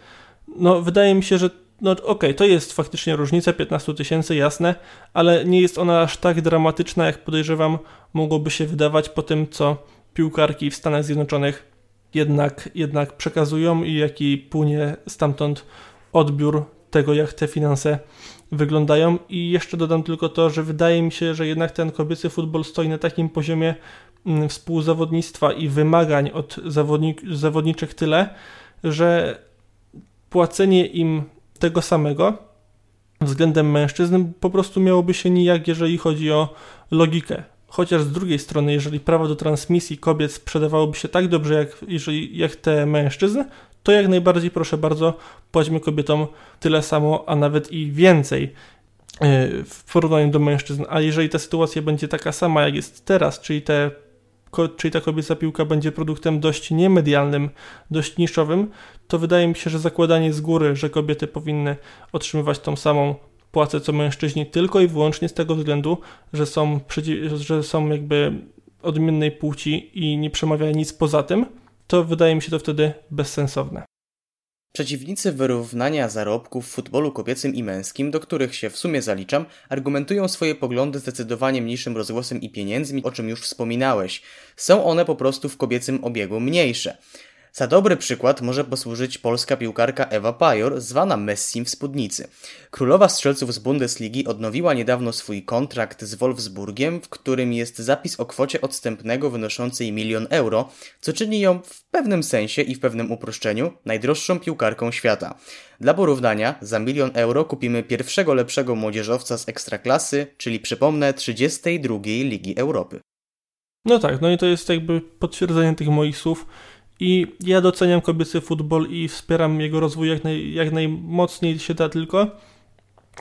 no wydaje mi się, że no okej, okay, to jest faktycznie różnica 15 tysięcy, jasne, ale nie jest ona aż tak dramatyczna, jak podejrzewam mogłoby się wydawać po tym, co piłkarki w Stanach Zjednoczonych jednak, jednak przekazują i jaki płynie stamtąd odbiór tego, jak te finanse wyglądają. I jeszcze dodam tylko to, że wydaje mi się, że jednak ten kobiecy futbol stoi na takim poziomie mm, współzawodnictwa i wymagań od zawodnik, zawodniczych tyle, że płacenie im tego samego względem mężczyzn po prostu miałoby się nijak, jeżeli chodzi o logikę. Chociaż z drugiej strony, jeżeli prawo do transmisji kobiet sprzedawałoby się tak dobrze jak, jeżeli, jak te mężczyzn, to jak najbardziej proszę bardzo, płaćmy kobietom tyle samo, a nawet i więcej e, w porównaniu do mężczyzn. A jeżeli ta sytuacja będzie taka sama, jak jest teraz, czyli te czyli ta kobieca piłka będzie produktem dość niemedialnym, dość niszowym, to wydaje mi się, że zakładanie z góry, że kobiety powinny otrzymywać tą samą płacę co mężczyźni tylko i wyłącznie z tego względu, że są, że są jakby odmiennej płci i nie przemawia nic poza tym, to wydaje mi się to wtedy bezsensowne. Przeciwnicy wyrównania zarobków w futbolu kobiecym i męskim, do których się w sumie zaliczam, argumentują swoje poglądy zdecydowanie mniejszym rozgłosem i pieniędzmi, o czym już wspominałeś. Są one po prostu w kobiecym obiegu mniejsze. Za dobry przykład może posłużyć polska piłkarka Ewa Pajor, zwana Messim w spódnicy. Królowa strzelców z Bundesligi odnowiła niedawno swój kontrakt z Wolfsburgiem, w którym jest zapis o kwocie odstępnego wynoszącej milion euro, co czyni ją w pewnym sensie i w pewnym uproszczeniu najdroższą piłkarką świata. Dla porównania, za milion euro kupimy pierwszego lepszego młodzieżowca z ekstraklasy, czyli przypomnę 32 Ligi Europy. No tak, no i to jest jakby potwierdzenie tych moich słów i ja doceniam kobiecy futbol i wspieram jego rozwój jak, naj, jak najmocniej się da tylko,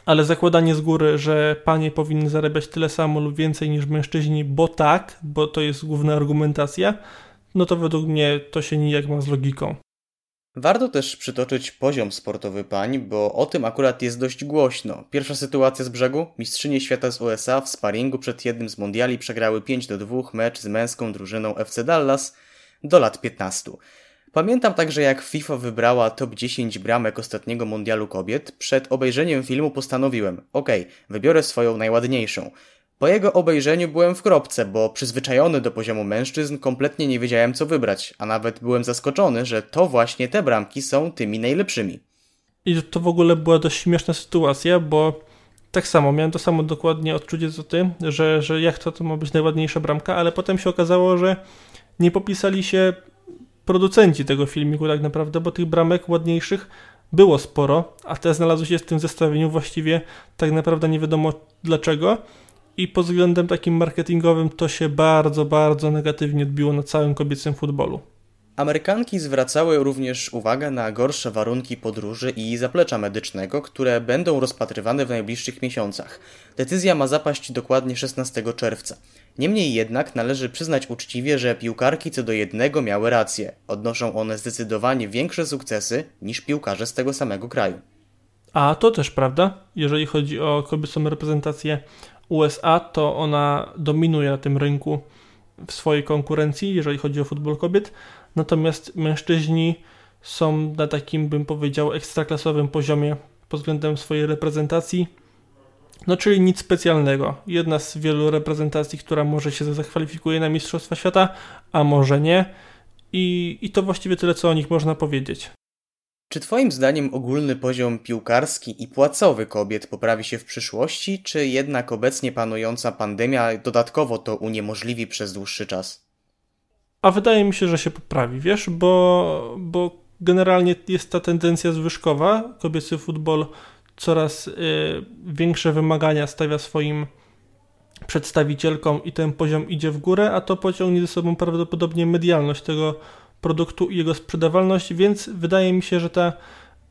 ale zakładanie z góry, że panie powinny zarabiać tyle samo lub więcej niż mężczyźni, bo tak, bo to jest główna argumentacja, no to według mnie to się nijak ma z logiką. Warto też przytoczyć poziom sportowy pań, bo o tym akurat jest dość głośno. Pierwsza sytuacja z brzegu. Mistrzynie świata z USA w sparingu przed jednym z mundiali przegrały 5 do 2 mecz z męską drużyną FC Dallas – do lat 15. Pamiętam także jak FIFA wybrała top 10 bramek ostatniego mundialu kobiet. Przed obejrzeniem filmu postanowiłem, ok, wybiorę swoją najładniejszą. Po jego obejrzeniu byłem w kropce, bo przyzwyczajony do poziomu mężczyzn kompletnie nie wiedziałem co wybrać, a nawet byłem zaskoczony, że to właśnie te bramki są tymi najlepszymi. I to w ogóle była dość śmieszna sytuacja, bo tak samo, miałem to samo dokładnie odczucie co ty, że, że jak to, to ma być najładniejsza bramka, ale potem się okazało, że nie popisali się producenci tego filmiku tak naprawdę, bo tych bramek ładniejszych było sporo, a te znalazły się w tym zestawieniu właściwie tak naprawdę nie wiadomo dlaczego i pod względem takim marketingowym to się bardzo, bardzo negatywnie odbiło na całym kobiecym futbolu. Amerykanki zwracały również uwagę na gorsze warunki podróży i zaplecza medycznego, które będą rozpatrywane w najbliższych miesiącach. Decyzja ma zapaść dokładnie 16 czerwca. Niemniej jednak należy przyznać uczciwie, że piłkarki co do jednego miały rację. Odnoszą one zdecydowanie większe sukcesy niż piłkarze z tego samego kraju. A to też prawda. Jeżeli chodzi o kobiecą reprezentację USA, to ona dominuje na tym rynku w swojej konkurencji, jeżeli chodzi o futbol kobiet. Natomiast mężczyźni są na takim, bym powiedział, ekstraklasowym poziomie pod względem swojej reprezentacji. No, czyli nic specjalnego. Jedna z wielu reprezentacji, która może się zakwalifikuje na Mistrzostwa Świata, a może nie. I, I to właściwie tyle, co o nich można powiedzieć. Czy Twoim zdaniem ogólny poziom piłkarski i płacowy kobiet poprawi się w przyszłości, czy jednak obecnie panująca pandemia dodatkowo to uniemożliwi przez dłuższy czas? A wydaje mi się, że się poprawi, wiesz, bo, bo generalnie jest ta tendencja zwyżkowa. Kobiecy futbol coraz y, większe wymagania stawia swoim przedstawicielkom i ten poziom idzie w górę, a to pociągnie ze sobą prawdopodobnie medialność tego produktu i jego sprzedawalność, więc wydaje mi się, że ta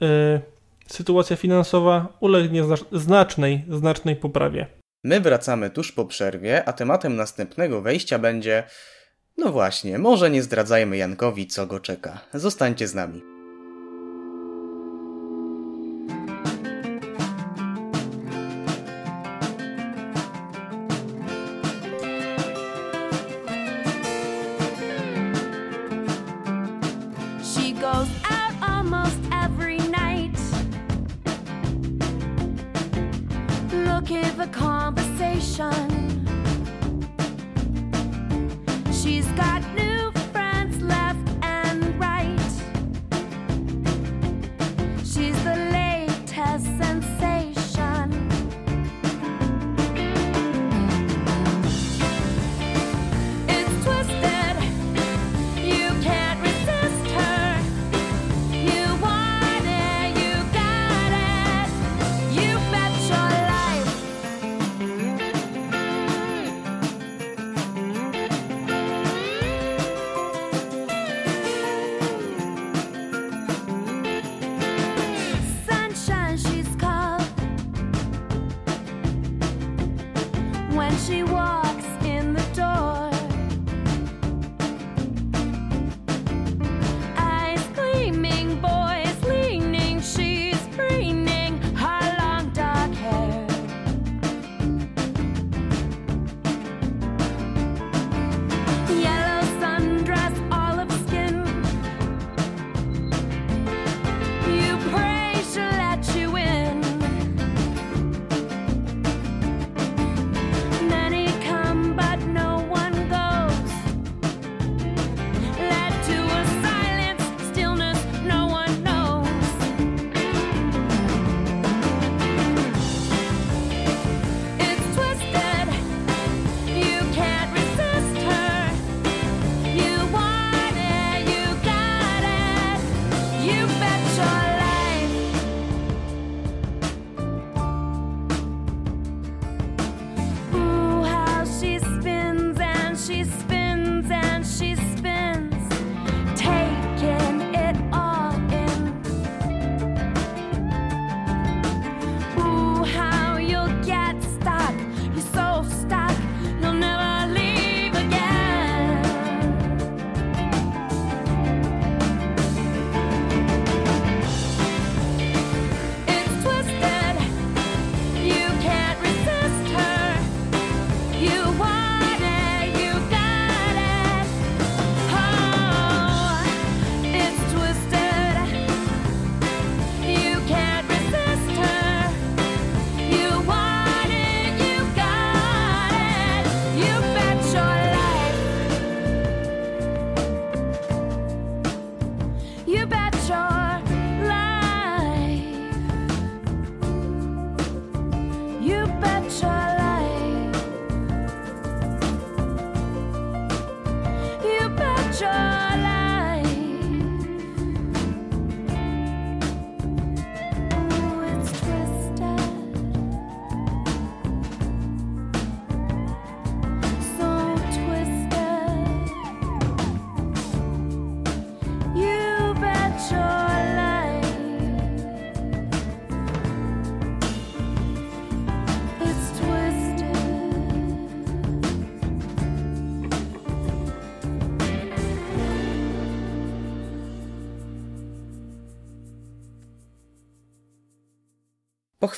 y, sytuacja finansowa ulegnie znacznej, znacznej poprawie. My wracamy tuż po przerwie, a tematem następnego wejścia będzie. No właśnie, może nie zdradzajmy Jankowi, co go czeka. Zostańcie z nami.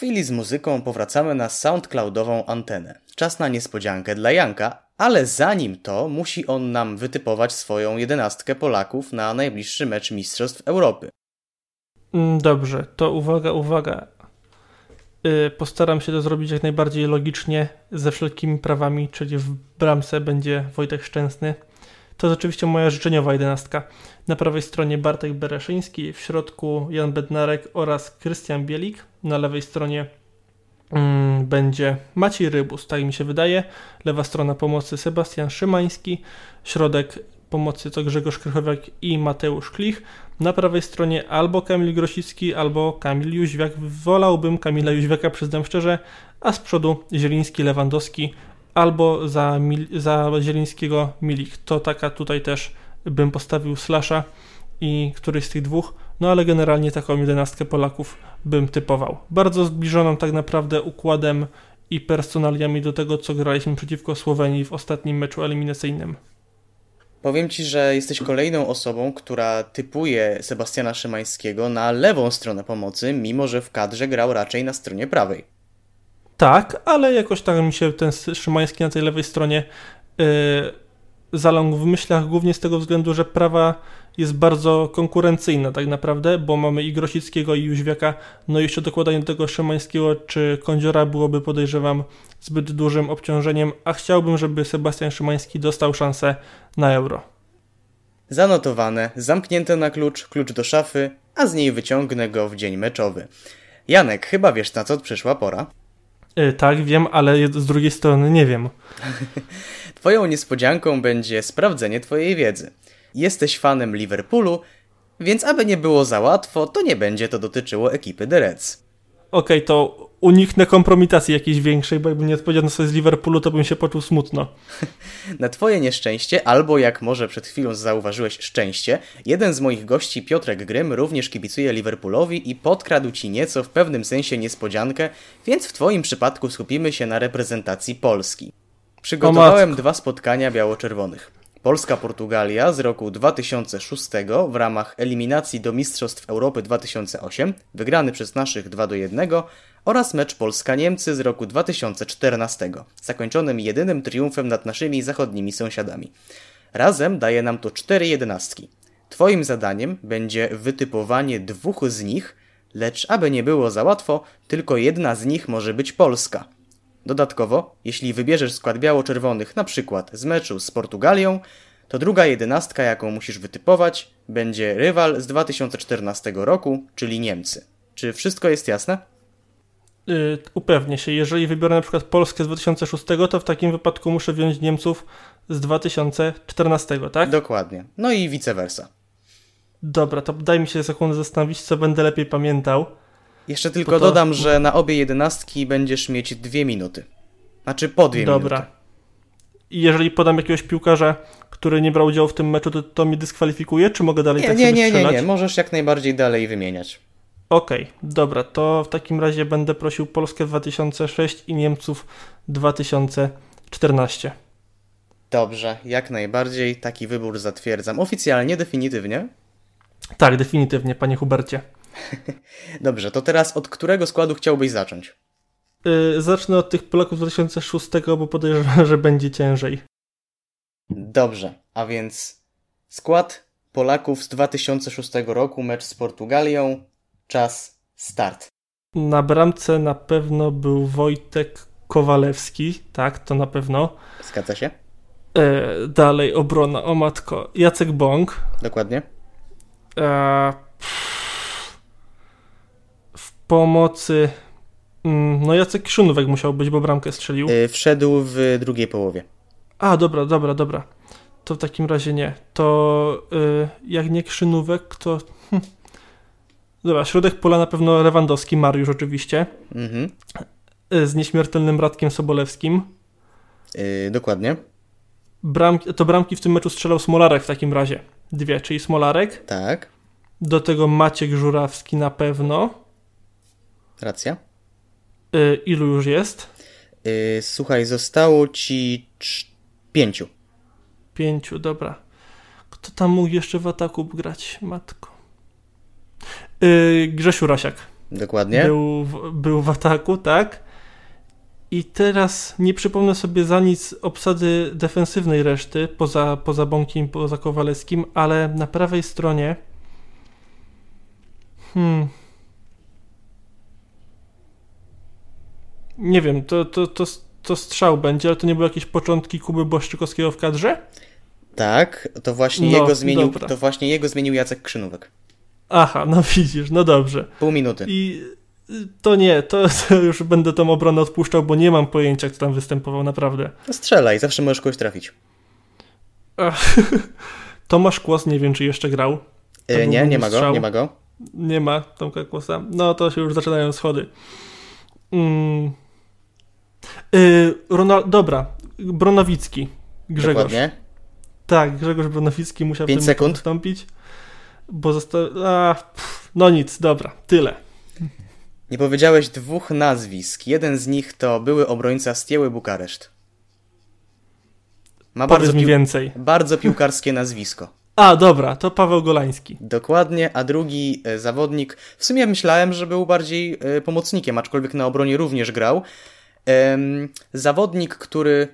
Chwili z muzyką powracamy na SoundCloudową antenę. czas na niespodziankę dla Janka, ale zanim to musi on nam wytypować swoją jedenastkę Polaków na najbliższy mecz Mistrzostw Europy. Mm, Dobrze, to uwaga, uwaga. Y, Postaram się to zrobić jak najbardziej logicznie, ze wszelkimi prawami, czyli w bramce będzie Wojtek Szczęsny. To jest oczywiście moja życzeniowa jedenastka. Na prawej stronie Bartek Bereszyński, w środku Jan Bednarek oraz Krystian Bielik. Na lewej stronie mm, będzie Maciej Rybus, tak mi się wydaje. Lewa strona pomocy Sebastian Szymański. Środek pomocy to Grzegorz Krychowiak i Mateusz Klich. Na prawej stronie albo Kamil Grosicki, albo Kamil Jóźwiak. Wolałbym Kamila Jóźwiaka, przyznam szczerze, a z przodu Zieliński, Lewandowski albo za, Mil- za Zielińskiego Milik. To taka tutaj też bym postawił slasha i któryś z tych dwóch, no ale generalnie taką jedenastkę Polaków bym typował. Bardzo zbliżoną tak naprawdę układem i personaliami do tego, co graliśmy przeciwko Słowenii w ostatnim meczu eliminacyjnym. Powiem Ci, że jesteś kolejną osobą, która typuje Sebastiana Szymańskiego na lewą stronę pomocy, mimo że w kadrze grał raczej na stronie prawej. Tak, ale jakoś tak mi się ten Szymański na tej lewej stronie yy, w myślach, głównie z tego względu, że prawa jest bardzo konkurencyjna tak naprawdę, bo mamy i Grosickiego i Jóźwiaka, no i jeszcze dokładanie do tego Szymańskiego czy Kądziora byłoby podejrzewam zbyt dużym obciążeniem, a chciałbym, żeby Sebastian Szymański dostał szansę na euro. Zanotowane, zamknięte na klucz, klucz do szafy, a z niej wyciągnę go w dzień meczowy. Janek, chyba wiesz na co przyszła pora? Yy, tak, wiem, ale z drugiej strony nie wiem. Twoją niespodzianką będzie sprawdzenie Twojej wiedzy. Jesteś fanem Liverpoolu, więc aby nie było za łatwo, to nie będzie to dotyczyło ekipy The Reds. Okej, to uniknę kompromitacji jakiejś większej, bo jakby nie odpowiedziano sobie z Liverpoolu, to bym się poczuł smutno. Na Twoje nieszczęście, albo jak może przed chwilą zauważyłeś szczęście, jeden z moich gości, Piotrek Grym, również kibicuje Liverpoolowi i podkradł Ci nieco w pewnym sensie niespodziankę, więc w Twoim przypadku skupimy się na reprezentacji Polski. Przygotowałem dwa spotkania biało-czerwonych. Polska-Portugalia z roku 2006 w ramach eliminacji do Mistrzostw Europy 2008, wygrany przez naszych 2 do 1, oraz mecz Polska-Niemcy z roku 2014, zakończonym jedynym triumfem nad naszymi zachodnimi sąsiadami. Razem daje nam to 4 jedenastki. Twoim zadaniem będzie wytypowanie dwóch z nich, lecz aby nie było za łatwo, tylko jedna z nich może być Polska. Dodatkowo, jeśli wybierzesz skład biało-czerwonych na przykład z meczu z Portugalią, to druga jedenastka, jaką musisz wytypować, będzie rywal z 2014 roku, czyli Niemcy. Czy wszystko jest jasne? Yy, upewnię się, jeżeli wybiorę na przykład Polskę z 2006, to w takim wypadku muszę wziąć Niemców z 2014, tak? Dokładnie. No i vice versa. Dobra, to daj mi się sekundę zastanowić, co będę lepiej pamiętał. Jeszcze tylko to- dodam, że na obie jedenastki będziesz mieć dwie minuty. Znaczy po dwie Dobra. minuty. I jeżeli podam jakiegoś piłkarza, który nie brał udziału w tym meczu, to, to mnie dyskwalifikuje, czy mogę dalej Nie, tak nie, sobie nie, nie, strzelać? nie. Możesz jak najbardziej dalej wymieniać. Okej, dobra, to w takim razie będę prosił Polskę 2006 i Niemców 2014. Dobrze, jak najbardziej taki wybór zatwierdzam. Oficjalnie, definitywnie. Tak, definitywnie, panie Hubercie. Dobrze, to teraz od którego składu chciałbyś zacząć? Yy, zacznę od tych Polaków z 2006, bo podejrzewam, że będzie ciężej. Dobrze, a więc skład Polaków z 2006 roku, mecz z Portugalią, czas start. Na bramce na pewno był Wojtek Kowalewski, tak, to na pewno. Zgadza się? E, dalej obrona, o matko, Jacek Bąk. Dokładnie. E, pff, pomocy, mm, no Jacek Kiszunówek musiał być, bo bramkę strzelił. Yy, wszedł w drugiej połowie. A, dobra, dobra, dobra. To w takim razie nie. To y, jak nie Krzynówek, to... Hm. Dobra, środek pola na pewno Lewandowski, Mariusz oczywiście. Mhm. Y, z nieśmiertelnym Radkiem Sobolewskim. Yy, dokładnie. Bramki, to bramki w tym meczu strzelał Smolarek w takim razie. Dwie, czyli Smolarek. Tak, Do tego Maciek Żurawski na pewno. Racja. Y, ilu już jest? Yy, słuchaj, zostało ci cz- pięciu. Pięciu, dobra. Kto tam mógł jeszcze w ataku grać? Matko. Y, Grzesiu Rasiak. Dokładnie. Był w, był w ataku, tak? I teraz nie przypomnę sobie za nic obsady defensywnej reszty, poza, poza Bąkiem, poza Kowalewskim, ale na prawej stronie hmm, nie wiem, to, to, to, to strzał będzie, ale to nie były jakieś początki Kuby Błaszczykowskiego w kadrze? Tak, to właśnie, No, jego zmienił, dobra. to właśnie jego zmienił Jacek Krzynówek. Aha, no widzisz, no dobrze. Pół minuty. I y, to nie, to, to już będę tą obronę odpuszczał, bo nie mam pojęcia, kto tam występował, naprawdę. No strzelaj, zawsze możesz kogoś trafić. Ach, Tomasz Kłos nie wiem, czy jeszcze grał. E, nie, nie ma go, strzał. nie ma go. Nie ma Tomka Kłosa. No to się już zaczynają schody. Mm. Yy, Ronald, dobra, Bronowicki. Grzegorz. Dokładnie. Tak, Grzegorz Bronowicki musiał w Pięć tym sekund. wystąpić. Bo został. A, pff, no nic, dobra, tyle. Nie powiedziałeś dwóch nazwisk. Jeden z nich to były obrońca Stieły Bukareszt. Ma bardzo, mi więcej. bardzo piłkarskie nazwisko. A, dobra, to Paweł Golański. Dokładnie, a drugi e, zawodnik, w sumie myślałem, że był bardziej e, pomocnikiem, aczkolwiek na obronie również grał. Zawodnik, który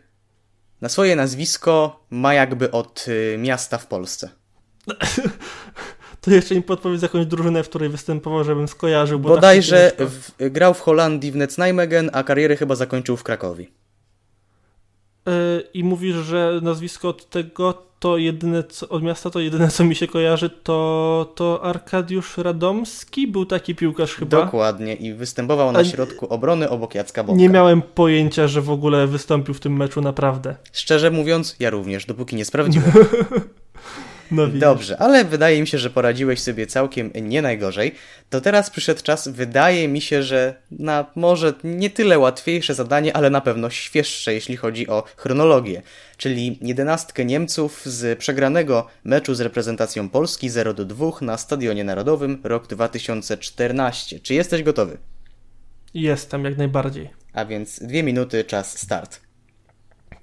na swoje nazwisko ma jakby od e, miasta w Polsce. To jeszcze mi podpowiedz jakąś drużynę, w której występował, żebym skojarzył. Bo Bodajże tak w, grał w Holandii w Netznijmegen, a karierę chyba zakończył w Krakowie. Yy, I mówisz, że nazwisko od tego to jedyne, co, od miasta to jedyne, co mi się kojarzy, to, to Arkadiusz Radomski, był taki piłkarz chyba. Dokładnie i występował na A- środku obrony obok Jacka Bąka. Nie miałem pojęcia, że w ogóle wystąpił w tym meczu naprawdę. Szczerze mówiąc, ja również, dopóki nie sprawdziłem. No. Dobrze, ale wydaje mi się, że poradziłeś sobie całkiem nie najgorzej. To teraz przyszedł czas, wydaje mi się, że na może nie tyle łatwiejsze zadanie, ale na pewno świeższe, jeśli chodzi o chronologię. Czyli jedenastkę Niemców z przegranego meczu z reprezentacją Polski 0 do 2 na Stadionie Narodowym rok 2014. Czy jesteś gotowy? Jestem, jak najbardziej. A więc dwie minuty, czas start.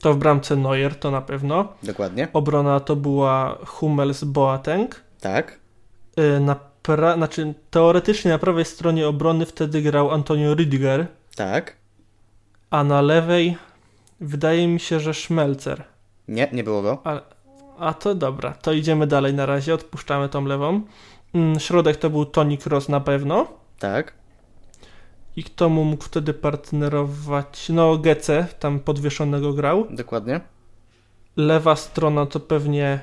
To w bramce Neuer, to na pewno. Dokładnie. Obrona to była Hummels Boateng. Tak. Yy, Na pra... znaczy, teoretycznie na prawej stronie obrony wtedy grał Antonio Rüdiger, Tak. a na lewej wydaje mi się, że Schmelzer. Nie, nie było go. A, a to dobra, to idziemy dalej na razie, odpuszczamy tą lewą. Mm, Środek to był Toni Kroos na pewno. Tak. I kto mu mógł wtedy partnerować? No, Gece, tam podwieszonego grał. Dokładnie. Lewa strona to pewnie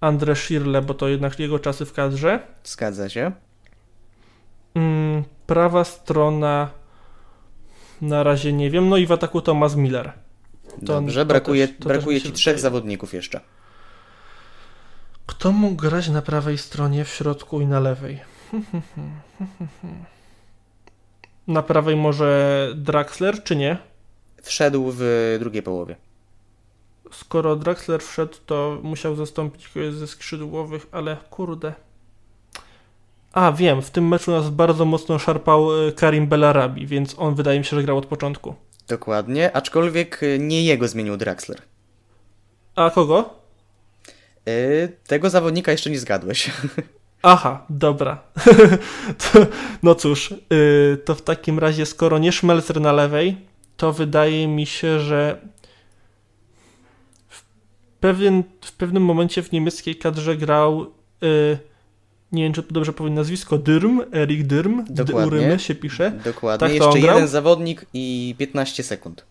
Andre Schirle, bo to jednak jego czasy w kadrze. Zgadza się. Mm, prawa strona na razie nie wiem. No i w ataku Thomas Miller. Dobrze, to brakuje, też- to brakuje też mi ci trzech wydaje. zawodników jeszcze. Kto mógł grać na prawej stronie, w środku i na lewej? Na prawej może Draxler, czy nie? Wszedł w drugiej połowie. Skoro Draxler wszedł, to musiał zastąpić kogoś ze skrzydłowych, ale kurde. A, wiem, w tym meczu nas bardzo mocno szarpał e, Karim Belarabi, więc on wydaje mi się, że grał od początku. Dokładnie, aczkolwiek y, nie jego zmienił Draxler. A kogo? Yy, tego zawodnika jeszcze nie zgadłeś. Aha, dobra. to, no cóż, yy, to w takim razie, skoro nie Schmelzer na lewej, to wydaje mi się, że w, pewien, w pewnym momencie w niemieckiej kadrze grał, yy, nie wiem, czy dobrze powiem nazwisko, Dyrm, Erik Dyrm. Durymy się pisze. Dokładnie, Tak to jeszcze jeden zawodnik i 15 sekund.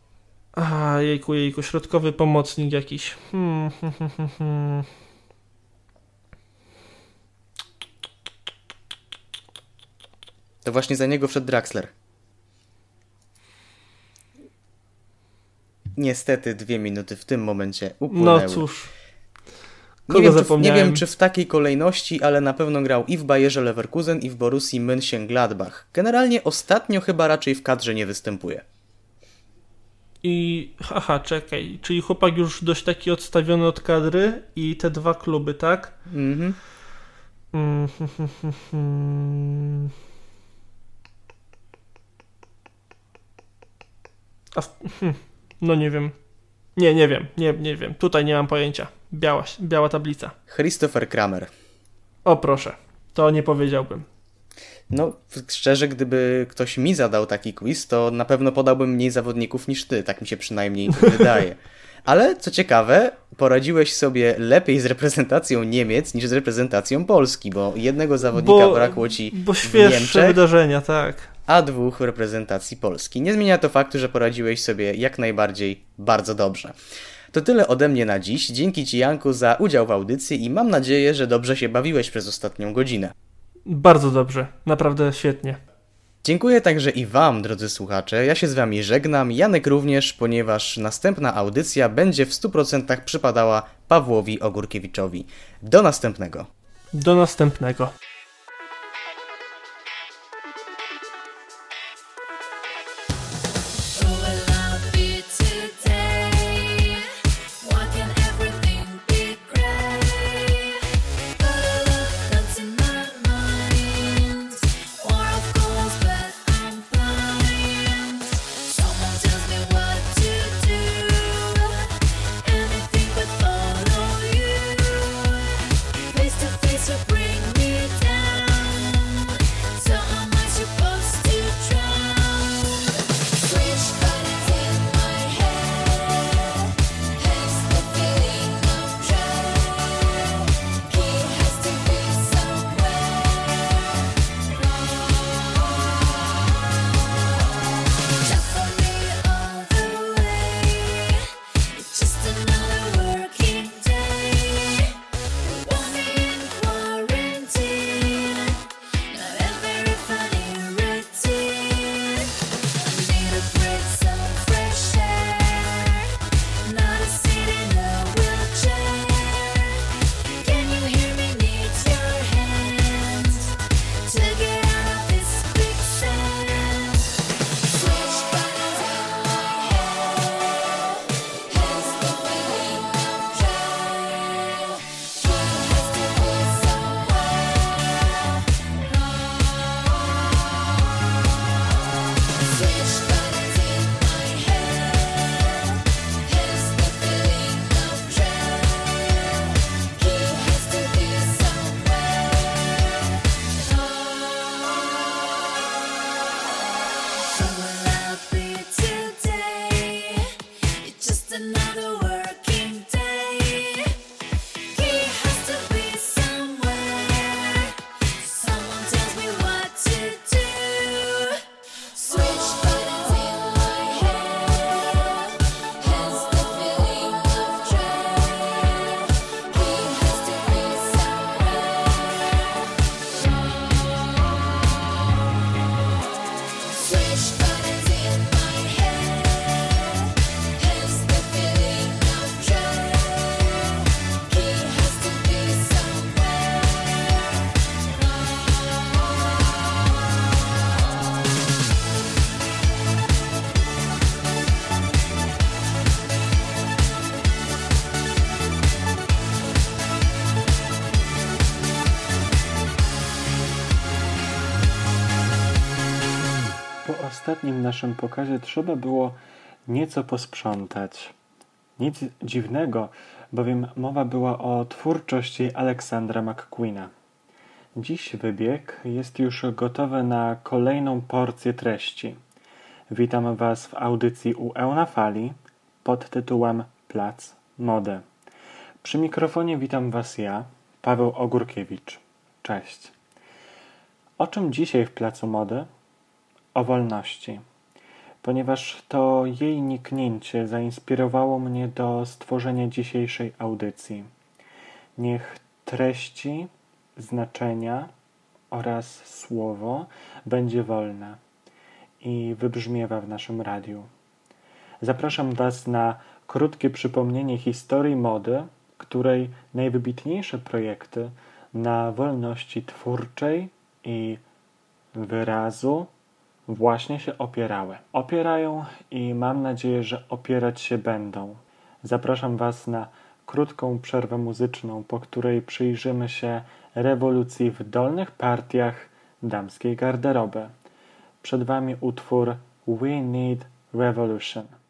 A, jejku, jejku, środkowy pomocnik jakiś. Hmm, hmm, hmm, hmm, To właśnie za niego wszedł Draxler. Niestety dwie minuty w tym momencie upłynęły. No cóż. nie, wiem, czy w, nie wiem czy w takiej kolejności, ale na pewno grał i w Bayerze Leverkusen i w Borussii Mönchengladbach. Generalnie ostatnio chyba raczej w kadrze nie występuje. I haha, czekaj, czyli chłopak już dość taki odstawiony od kadry i te dwa kluby, tak? Mhm. Mm, hmm, hmm, hmm, hmm. A hmm, no nie wiem. Nie, nie wiem, nie, nie wiem. Tutaj nie mam pojęcia. Biała, biała tablica. Christopher Kramer. O proszę, to nie powiedziałbym. No, szczerze, gdyby ktoś mi zadał taki quiz, to na pewno podałbym mniej zawodników niż ty, tak mi się przynajmniej wydaje. Ale co ciekawe, poradziłeś sobie lepiej z reprezentacją Niemiec niż z reprezentacją Polski, bo jednego zawodnika bo, brakło ci bo świeższe w Niemczech, wydarzenia, tak. A dwóch reprezentacji Polski. Nie zmienia to faktu, że poradziłeś sobie jak najbardziej bardzo dobrze. To tyle ode mnie na dziś. Dzięki Ci, Janku, za udział w audycji i mam nadzieję, że dobrze się bawiłeś przez ostatnią godzinę. Bardzo dobrze, naprawdę świetnie. Dziękuję także i Wam, drodzy słuchacze. Ja się z Wami żegnam, Janek również, ponieważ następna audycja będzie w 100% przypadała Pawłowi Ogórkiewiczowi. Do następnego. Do następnego. Ostatnim naszym pokazie trzeba było nieco posprzątać. Nic dziwnego, bowiem mowa była o twórczości Aleksandra McQueena. Dziś wybieg jest już gotowy na kolejną porcję treści. Witam Was w audycji u Eunafali pod tytułem Plac Mody. Przy mikrofonie witam Was ja, Paweł Ogórkiewicz. Cześć. O czym dzisiaj w Placu Mody? O wolności, ponieważ to jej niknięcie zainspirowało mnie do stworzenia dzisiejszej audycji. Niech treści, znaczenia oraz słowo będzie wolne i wybrzmiewa w naszym radiu. Zapraszam Was na krótkie przypomnienie historii mody, której najwybitniejsze projekty na wolności twórczej i wyrazu właśnie się opierały. Opierają i mam nadzieję, że opierać się będą. Zapraszam Was na krótką przerwę muzyczną, po której przyjrzymy się rewolucji w dolnych partiach damskiej garderoby. Przed Wami utwór We Need Revolution.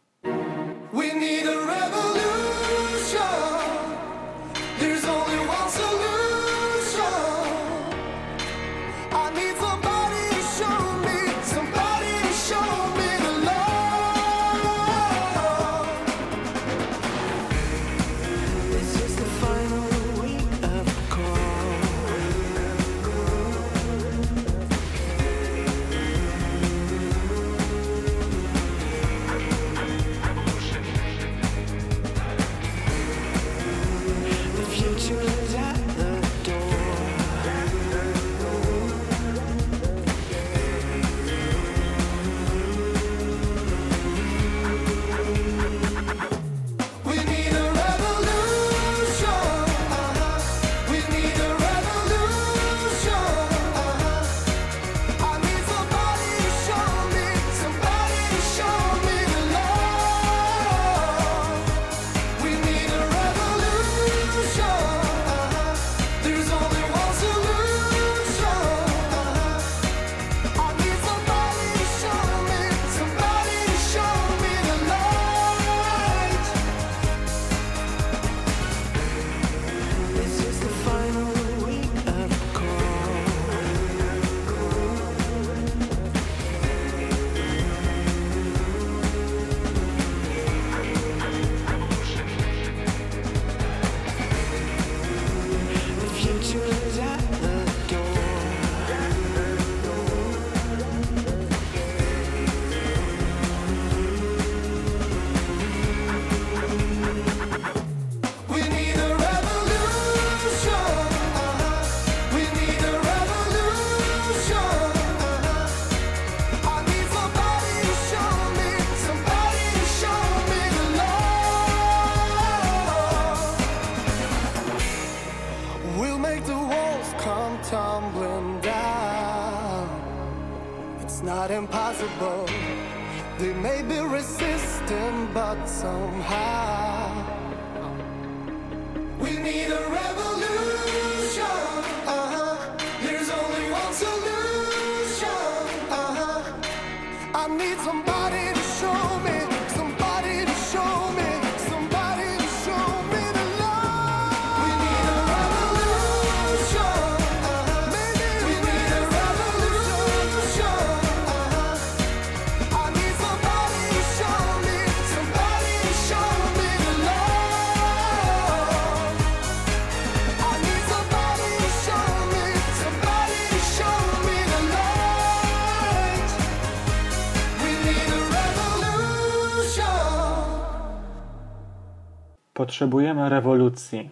Potrzebujemy rewolucji.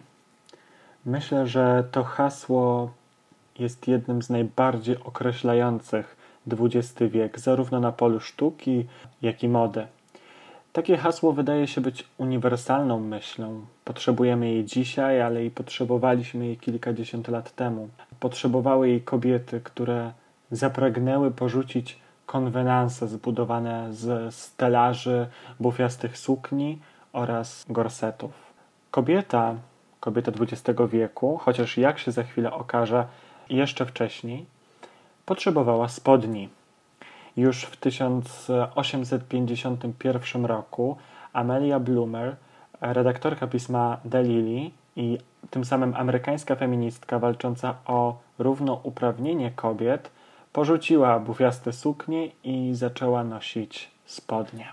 Myślę, że to hasło jest jednym z najbardziej określających XX wiek, zarówno na polu sztuki, jak i mody. Takie hasło wydaje się być uniwersalną myślą. Potrzebujemy jej dzisiaj, ale i potrzebowaliśmy jej kilkadziesiąt lat temu. Potrzebowały jej kobiety, które zapragnęły porzucić konwenanse zbudowane z stelaży, bufiastych sukni oraz gorsetów. Kobieta, kobieta XX wieku, chociaż jak się za chwilę okaże, jeszcze wcześniej, potrzebowała spodni. Już w 1851 roku Amelia Bloomer, redaktorka pisma The Lily i tym samym amerykańska feministka walcząca o równouprawnienie kobiet, porzuciła bufiaste suknie i zaczęła nosić spodnie.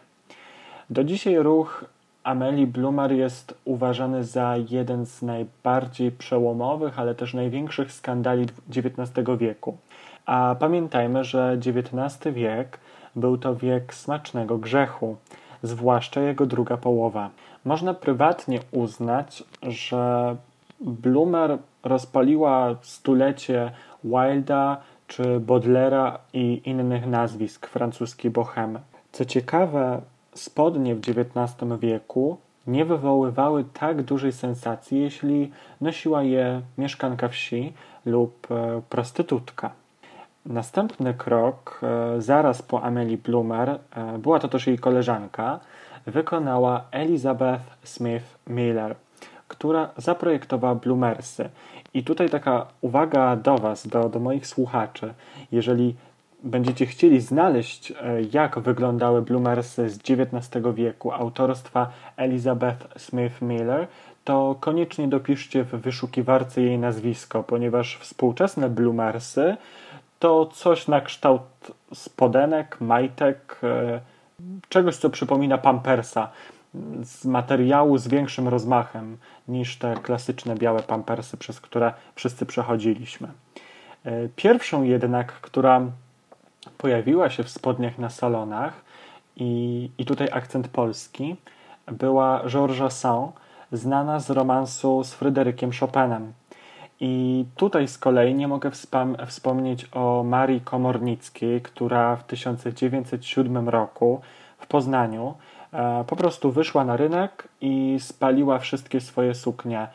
Do dzisiaj ruch Amelie Bloomer jest uważany za jeden z najbardziej przełomowych, ale też największych skandali XIX wieku. A pamiętajmy, że XIX wiek był to wiek smacznego grzechu, zwłaszcza jego druga połowa. Można prywatnie uznać, że Bloomer rozpaliła stulecie Wilda czy Baudelaire'a i innych nazwisk francuskiej bohemy. Co ciekawe, spodnie w XIX wieku nie wywoływały tak dużej sensacji, jeśli nosiła je mieszkanka wsi lub e, prostytutka. Następny krok, e, zaraz po Amelie Bloomer, e, była to też jej koleżanka, wykonała Elizabeth Smith Miller, która zaprojektowała Bloomersy. I tutaj taka uwaga do Was, do, do moich słuchaczy. Jeżeli będziecie chcieli znaleźć, e, jak wyglądały Bloomersy z XIX wieku autorstwa Elizabeth Smith Miller, to koniecznie dopiszcie w wyszukiwarce jej nazwisko, ponieważ współczesne Bloomersy to coś na kształt spodenek, majtek, e, czegoś, co przypomina pampersa z materiału z większym rozmachem niż te klasyczne białe pampersy, przez które wszyscy przechodziliśmy. E, Pierwszą jednak, która pojawiła się w spodniach na salonach i, i tutaj akcent polski, była Georgia Sand, znana z romansu z Fryderykiem Chopinem. I tutaj z kolei nie mogę wspomnieć o Marii Komornickiej, która w 1907 roku w Poznaniu e, po prostu wyszła na rynek i spaliła wszystkie swoje suknie.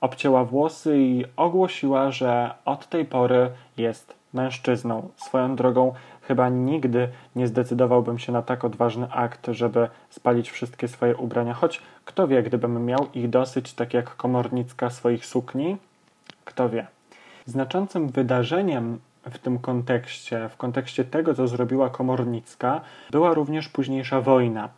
Obcięła włosy i ogłosiła, że od tej pory jest mężczyzną. Swoją drogą chyba nigdy nie zdecydowałbym się na tak odważny akt, żeby spalić wszystkie swoje ubrania, choć kto wie, gdybym miał ich dosyć, tak jak Komornicka swoich sukni, kto wie. Znaczącym wydarzeniem w tym kontekście, w kontekście tego, co zrobiła Komornicka, była również późniejsza wojna.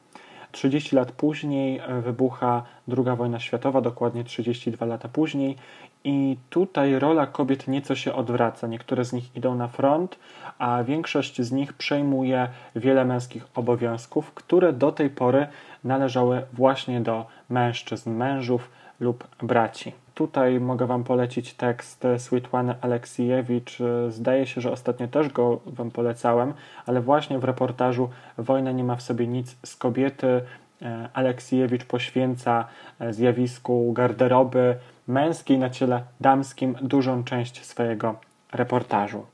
30 lat później wybucha II wojna światowa, dokładnie 32 lata później, i tutaj rola kobiet nieco się odwraca. Niektóre z nich idą na front, a większość z nich przejmuje wiele męskich obowiązków, które do tej pory należały właśnie do mężczyzn, mężów lub braci. Tutaj mogę Wam polecić tekst Sweetłany Aleksijewicz. Zdaje się, że ostatnio też go Wam polecałem, ale właśnie w reportażu Wojna nie ma w sobie nic z kobiety. e, Aleksijewicz poświęca e, zjawisku garderoby męskiej na ciele damskim dużą część swojego reportażu.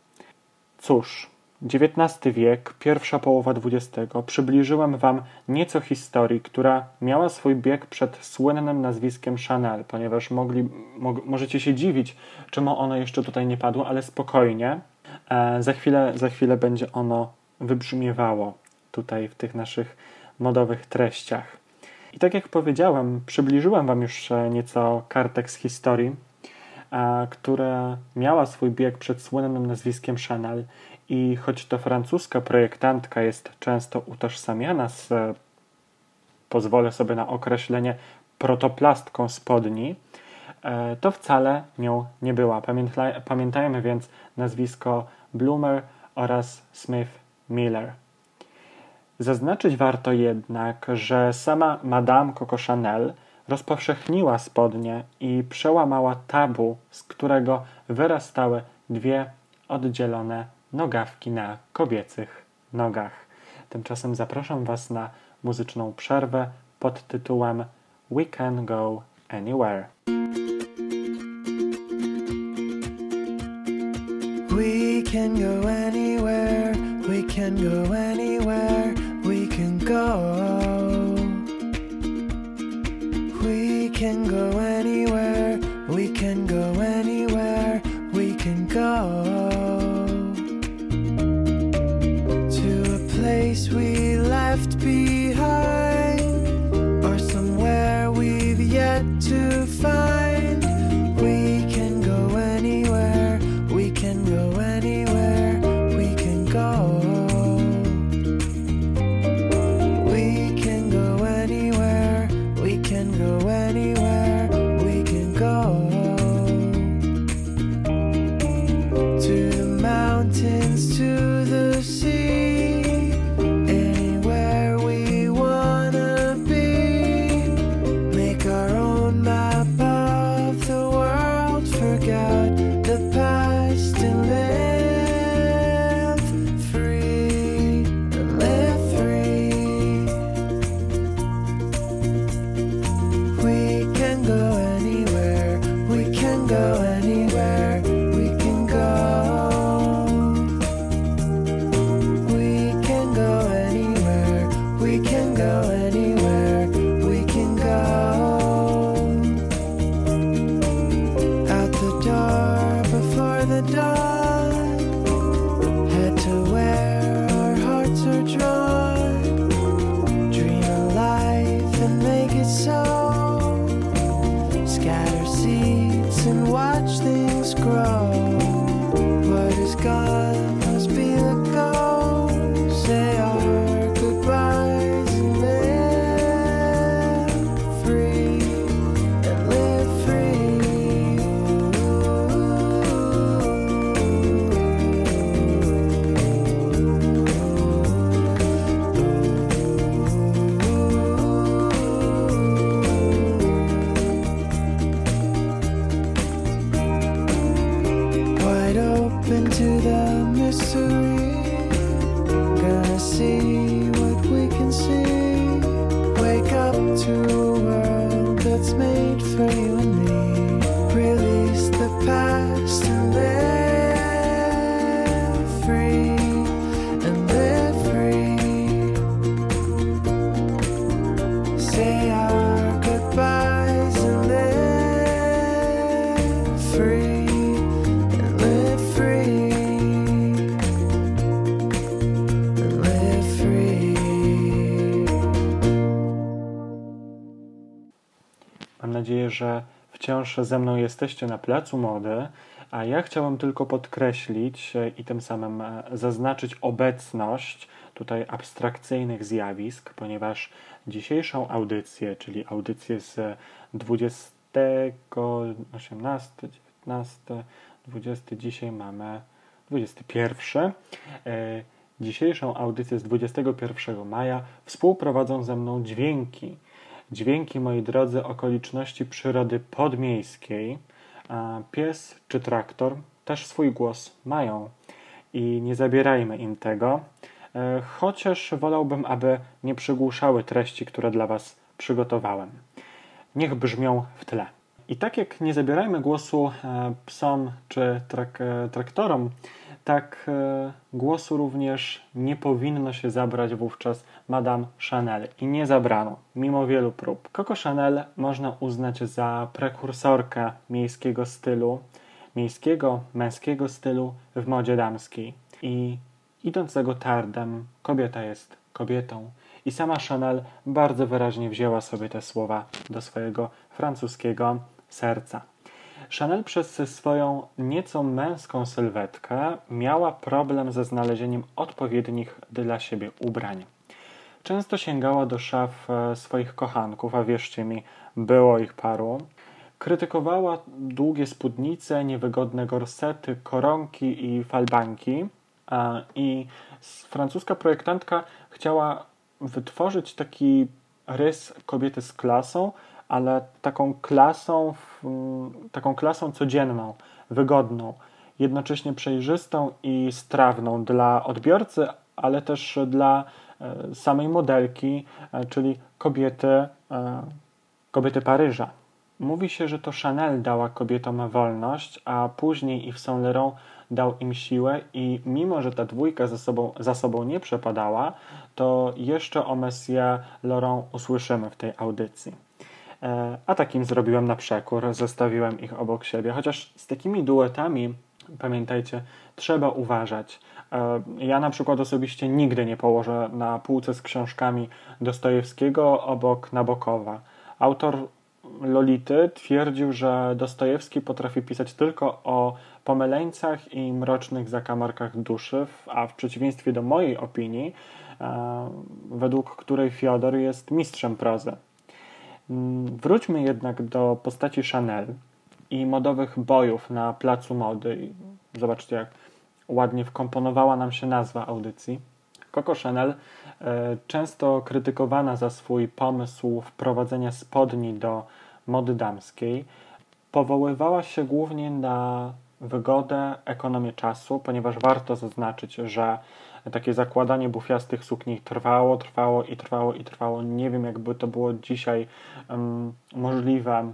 Cóż, XIX wiek, pierwsza połowa XX, przybliżyłem Wam nieco historii, która miała swój bieg przed słynnym nazwiskiem Chanel, ponieważ mogli, mo, możecie się dziwić, czemu ono jeszcze tutaj nie padło, ale spokojnie, e, za, chwilę, za chwilę będzie ono wybrzmiewało tutaj w tych naszych modowych treściach. I tak jak powiedziałem, przybliżyłem Wam już e, nieco kartek z historii, która miała swój bieg przed słynnym nazwiskiem Chanel i choć to francuska projektantka jest często utożsamiana z, e, pozwolę sobie na określenie, protoplastką spodni, e, to wcale nią nie była. Pamiętajmy więc nazwisko Bloomer oraz Smith Miller. Zaznaczyć warto jednak, że sama Madame Coco Chanel rozpowszechniła spodnie i przełamała tabu, z którego wyrastały dwie oddzielone nogawki na kobiecych nogach. Tymczasem zapraszam Was na muzyczną przerwę pod tytułem We Can Go Anywhere. We can go anywhere, we can go anywhere, go. We can go anywhere, we can go anywhere, we can go. Wciąż ze mną jesteście na placu mody, a ja chciałem tylko podkreślić e, i tym samym e, zaznaczyć obecność tutaj abstrakcyjnych zjawisk, ponieważ dzisiejszą audycję, czyli audycję z 20, 18, 19, 20, dzisiaj mamy 21. E, Dzisiejszą audycję z 21 maja współprowadzą ze mną dźwięki. Dźwięki, moi drodzy, okoliczności przyrody podmiejskiej. Pies czy traktor też swój głos mają i nie zabierajmy im tego, e, chociaż wolałbym, aby nie przygłuszały treści, które dla Was przygotowałem. Niech brzmią w tle. I tak jak nie zabierajmy głosu e, psom czy trak, e, traktorom, tak e, głosu również nie powinno się zabrać wówczas Madame Chanel. I nie zabrano, mimo wielu prób. Coco Chanel można uznać za prekursorkę miejskiego stylu, miejskiego, męskiego stylu w modzie damskiej. I idącego tardem, kobieta jest kobietą. I sama Chanel bardzo wyraźnie wzięła sobie te słowa do swojego francuskiego serca. Chanel przez swoją nieco męską sylwetkę miała problem ze znalezieniem odpowiednich dla siebie ubrań. Często sięgała do szaf e, swoich kochanków, a wierzcie mi, było ich paru. Krytykowała długie spódnice, niewygodne gorsety, koronki i falbanki. a- I francuska projektantka chciała wytworzyć taki rys kobiety z klasą, ale taką klasą, taką klasą codzienną, wygodną, jednocześnie przejrzystą i strawną dla odbiorcy, ale też dla e, samej modelki, e, czyli kobiety, e, kobiety Paryża. Mówi się, że to Chanel dała kobietom wolność, a później Yves Saint Laurent dał im siłę i mimo, że ta dwójka za sobą, za sobą nie przepadała, to jeszcze o Messie Laurent usłyszymy w tej audycji. E, A takim zrobiłem na przekór, zestawiłem ich obok siebie, chociaż z takimi duetami, pamiętajcie, trzeba uważać. E, Ja na przykład osobiście nigdy nie położę na półce z książkami Dostojewskiego obok Nabokowa. Autor Lolity twierdził, że Dostojewski potrafi pisać tylko o pomyleńcach i mrocznych zakamarkach duszy, a w przeciwieństwie do mojej opinii, e, według której Fiodor jest mistrzem prozy. Mm, Wróćmy jednak do postaci Chanel i modowych bojów na placu mody. Zobaczcie, jak ładnie wkomponowała nam się nazwa audycji. Coco Chanel, e, często krytykowana za swój pomysł wprowadzenia spodni do mody damskiej, powoływała się głównie na wygodę, ekonomię czasu, ponieważ warto zaznaczyć, że takie zakładanie bufiastych sukni trwało, trwało i trwało i trwało. Nie wiem, jakby to było dzisiaj em, możliwe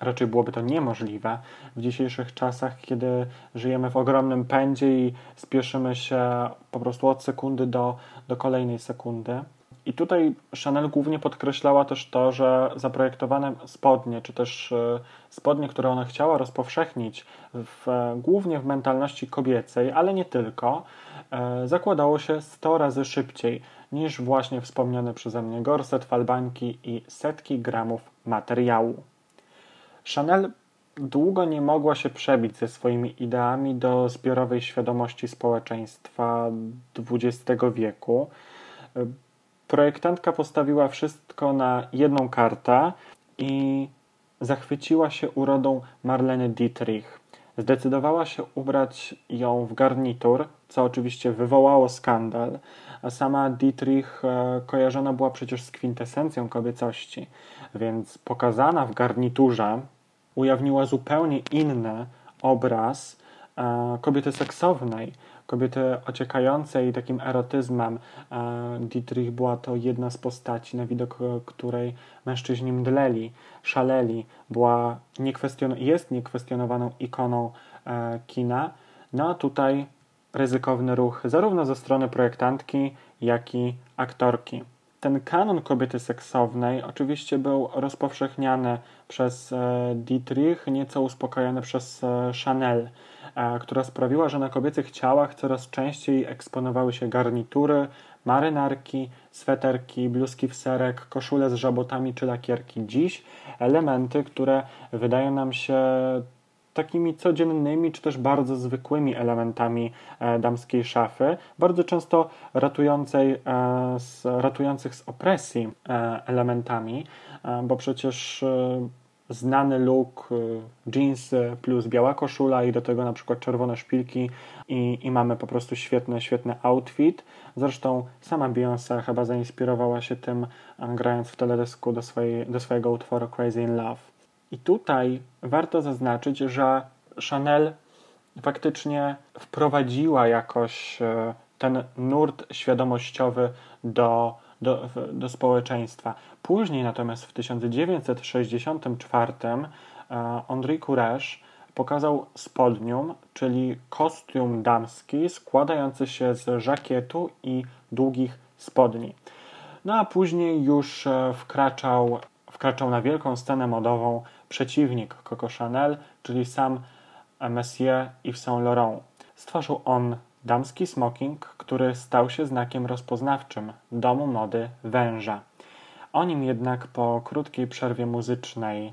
raczej byłoby to niemożliwe w dzisiejszych czasach, kiedy żyjemy w ogromnym pędzie i spieszymy się po prostu od sekundy do, do kolejnej sekundy. I tutaj Chanel głównie podkreślała też to, że zaprojektowane spodnie, czy też e, spodnie, które ona chciała rozpowszechnić w, e, głównie w mentalności kobiecej, ale nie tylko, zakładało się 100 razy szybciej niż właśnie wspomniany przeze mnie gorset, falbanki i setki gramów materiału. Chanel długo nie mogła się przebić ze swoimi ideami do zbiorowej świadomości społeczeństwa XX wieku. Projektantka postawiła wszystko na jedną kartę i zachwyciła się urodą Marleny Dietrich. Zdecydowała się ubrać ją w garnitur, co oczywiście wywołało skandal, a sama Dietrich e, kojarzona była przecież z kwintesencją kobiecości, więc pokazana w garniturze ujawniła zupełnie inny obraz e, kobiety seksownej, kobiety ociekającej takim erotyzmem. E, Dietrich była to jedna z postaci, na widok której mężczyźni mdleli, szaleli. Była niekwestion- jest niekwestionowaną ikoną kina. No a tutaj ryzykowny ruch zarówno ze strony projektantki, jak i aktorki. Ten kanon kobiety seksownej oczywiście był rozpowszechniany przez e, Dietrich, nieco uspokojony przez e, Chanel, e, która sprawiła, że na kobiecych ciałach coraz częściej eksponowały się garnitury, marynarki, sweterki, bluzki w serek, koszule z żabotami czy lakierki. Dziś elementy, które wydają nam się takimi codziennymi, czy też bardzo zwykłymi elementami e, damskiej szafy, bardzo często ratującej, e, ratujących z opresji e, elementami, bo przecież znany look, jeansy plus biała koszula i do tego na przykład czerwone szpilki i, i mamy po prostu świetny, świetny outfit. Zresztą sama Beyoncé chyba zainspirowała się tym, grając w teledysku do, swojej, do swojego utworu Crazy in Love. I tutaj warto zaznaczyć, że Chanel faktycznie wprowadziła jakoś e, ten nurt świadomościowy do, do, do społeczeństwa. Później natomiast w 1964 e, Henri Courage pokazał spodnium, czyli kostium damski składający się z żakietu i długich spodni. No a później już e, wkraczał, wkraczał na wielką scenę modową przeciwnik Coco Chanel, czyli sam Messier Yves Saint Laurent. Stworzył on damski smoking, który stał się znakiem rozpoznawczym domu mody węża. O nim jednak po krótkiej przerwie muzycznej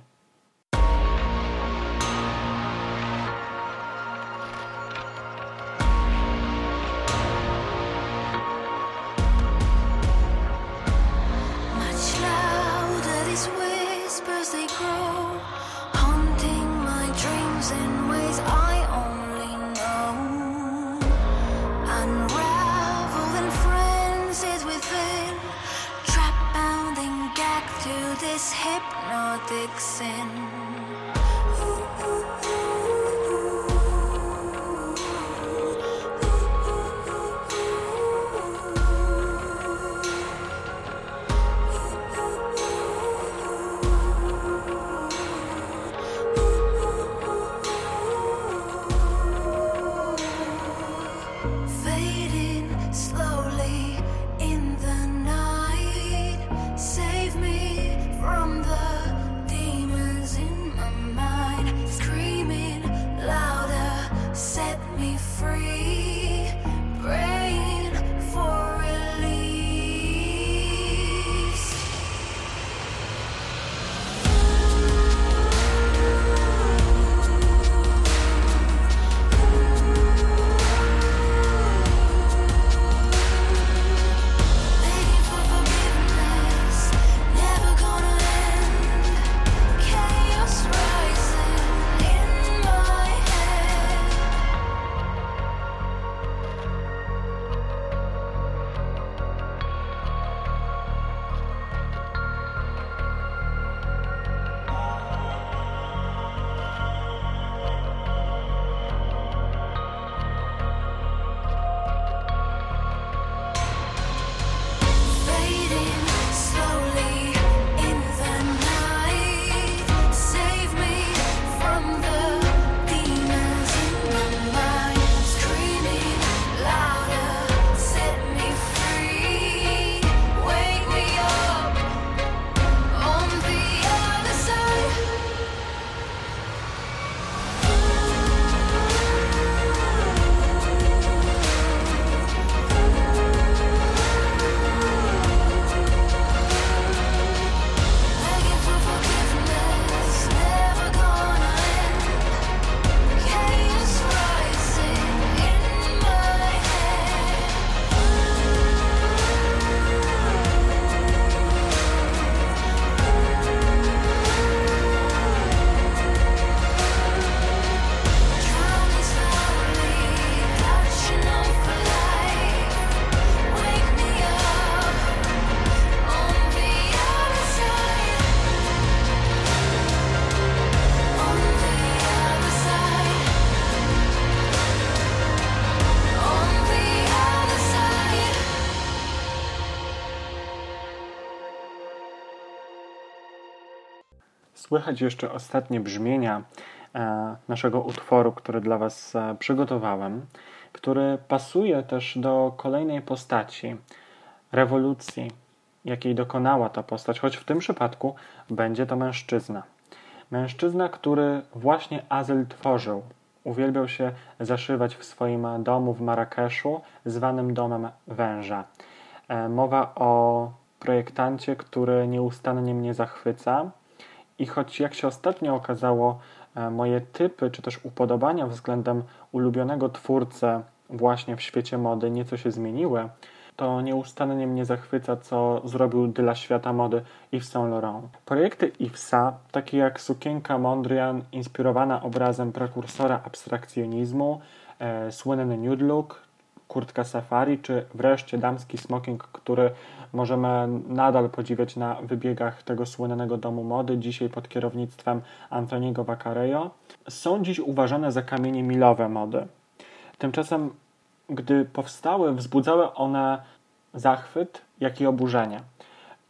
Słychać jeszcze ostatnie brzmienia e, naszego utworu, który dla Was e, przygotowałem, który pasuje też do kolejnej postaci rewolucji, jakiej dokonała ta postać, choć w tym przypadku będzie to mężczyzna. Mężczyzna, który właśnie azyl tworzył. Uwielbiał się zaszywać w swoim domu w Marrakeszu, zwanym domem węża. E, Mowa o projektancie, który nieustannie mnie zachwyca, i choć jak się ostatnio okazało, e, moje typy czy też upodobania względem ulubionego twórcy właśnie w świecie mody nieco się zmieniły, to nieustannie mnie zachwyca, co zrobił dla świata mody Yves Saint Laurent. Projekty Yvesa, takie jak sukienka Mondrian, inspirowana obrazem prekursora abstrakcjonizmu, e, słynny nude look, kurtka safari, czy wreszcie damski smoking, który możemy nadal podziwiać na wybiegach tego słynnego domu mody, dzisiaj pod kierownictwem Antoniego Vaccarello, są dziś uważane za kamienie milowe mody. Tymczasem, gdy powstały, wzbudzały one zachwyt, jak i oburzenie.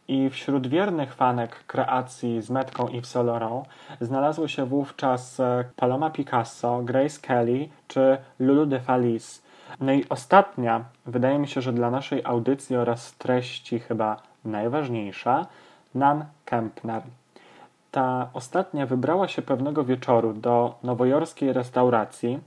I wśród wiernych fanek kreacji z metką Yves Saint Laurent znalazły się wówczas e, Paloma Picasso, Grace Kelly czy Lulu de Falice. No i ostatnia, wydaje mi się, że dla naszej audycji oraz treści chyba najważniejsza, Nan Kempner. Ta ostatnia wybrała się pewnego wieczoru do nowojorskiej restauracji,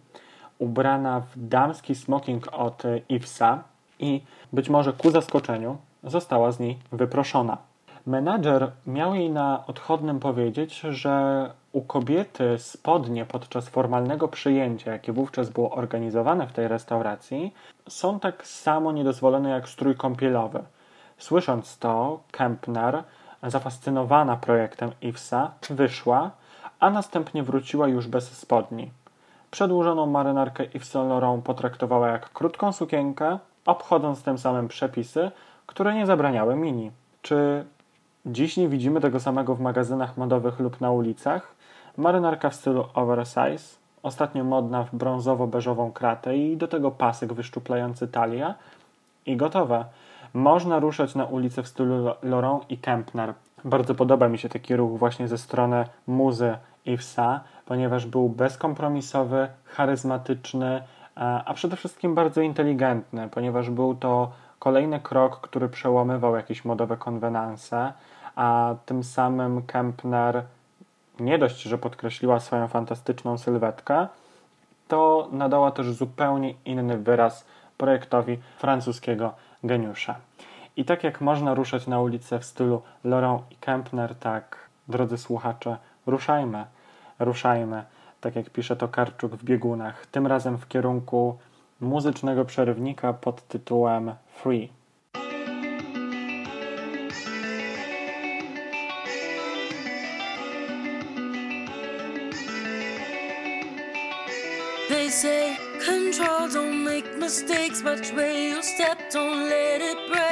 ubrana w damski smoking od Ivesa i być może ku zaskoczeniu została z niej wyproszona. Menadżer miał jej na odchodnym powiedzieć, że u kobiety spodnie podczas formalnego przyjęcia, jakie wówczas było organizowane w tej restauracji, są tak samo niedozwolone jak strój kąpielowy. Słysząc to, Kempner, zafascynowana projektem Ivesa, wyszła, a następnie wróciła już bez spodni. Przedłużoną marynarkę Yves Saint Laurent potraktowała jak krótką sukienkę, obchodząc tym samym przepisy, które nie zabraniały mini. Czy dziś nie widzimy tego samego w magazynach modowych lub na ulicach? Marynarka w stylu oversize, ostatnio modna w brązowo-beżową kratę i do tego pasek wyszczuplający talię i gotowe. Można ruszać na ulicę w stylu Laurent i Kempner. Bardzo podoba mi się taki ruch właśnie ze strony muzy Ivesa, ponieważ był bezkompromisowy, charyzmatyczny, a przede wszystkim bardzo inteligentny, ponieważ był to kolejny krok, który przełamywał jakieś modowe konwenanse, a tym samym Kempner nie dość, że podkreśliła swoją fantastyczną sylwetkę, to nadała też zupełnie inny wyraz projektowi francuskiego geniusza. I tak jak można ruszać na ulicę w stylu Laurent i Kempner, tak, drodzy słuchacze, ruszajmy, ruszajmy, tak jak pisze to Karczuk w biegunach, tym razem w kierunku muzycznego przerywnika pod tytułem Free. Mistakes. Watch where you step, don't let it break.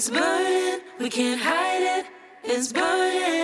It's burning, we can't hide it. It's burning.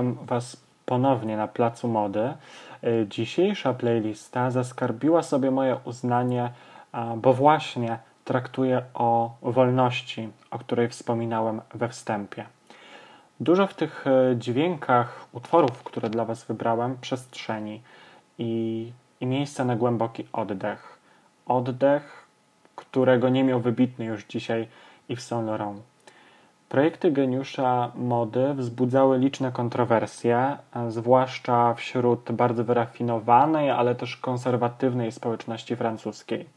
Witam Was ponownie na Placu Mody. Y, Dzisiejsza playlista zaskarbiła sobie moje uznanie, bo właśnie traktuje o wolności, o której wspominałem we wstępie. Dużo w tych e, dźwiękach utworów, które dla Was wybrałem, przestrzeni i, i miejsca na głęboki oddech. Oddech, którego nie miał wybitny już dzisiaj Yves Saint Laurent. Projekty geniusza mody wzbudzały liczne kontrowersje, zwłaszcza wśród bardzo wyrafinowanej, ale też konserwatywnej społeczności francuskiej.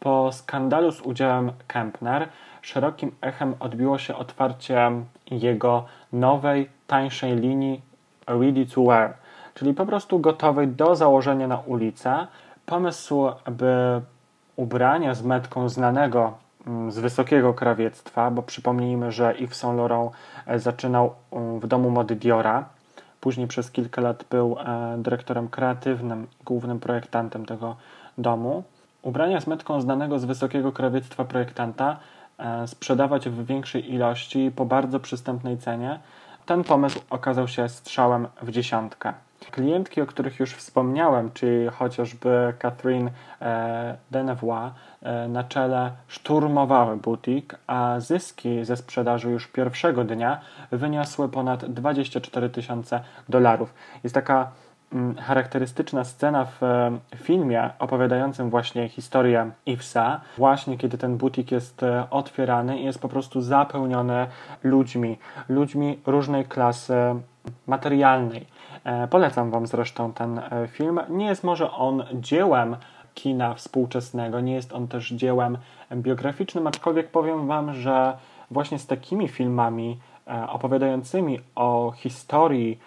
Po skandalu z udziałem Kempner szerokim echem odbiło się otwarcie jego nowej, tańszej linii Ready to Wear, czyli po prostu gotowej do założenia na ulicę. Pomysł, by ubrania z metką znanego z wysokiego krawiectwa, bo przypomnijmy, że Yves Saint Laurent e, zaczynał mm, w domu mody Diora, później przez kilka lat był e, dyrektorem kreatywnym, głównym projektantem tego domu. Ubrania z metką znanego z wysokiego krawiectwa projektanta e, sprzedawać w większej ilości po bardzo przystępnej cenie. Ten pomysł okazał się strzałem w dziesiątkę. Klientki, o których już wspomniałem, czyli chociażby Catherine e, Denevois, e, na czele szturmowały butik, a zyski ze sprzedaży już pierwszego dnia wyniosły ponad 24 tysiące dolarów. Jest taka charakterystyczna scena w e, filmie opowiadającym właśnie historię Ivesa, właśnie kiedy ten butik jest e, otwierany i jest po prostu zapełniony ludźmi, ludźmi różnej klasy materialnej. E, Polecam Wam zresztą ten film. Nie jest może on dziełem kina współczesnego, nie jest on też dziełem biograficznym, aczkolwiek powiem Wam, że właśnie z takimi filmami opowiadającymi o historii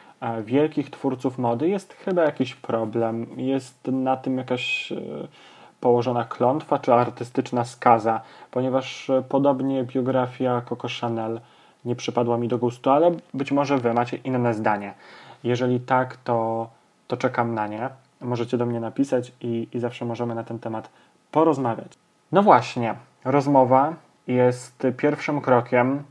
wielkich twórców mody jest chyba jakiś problem. Jest na tym jakaś e, położona klątwa czy artystyczna skaza, ponieważ e, podobnie biografia Coco Chanel nie przypadła mi do gustu, ale być może Wy macie inne zdanie. Jeżeli tak, to, to czekam na nie. Możecie do mnie napisać i, i zawsze możemy na ten temat porozmawiać. No właśnie, rozmowa jest pierwszym krokiem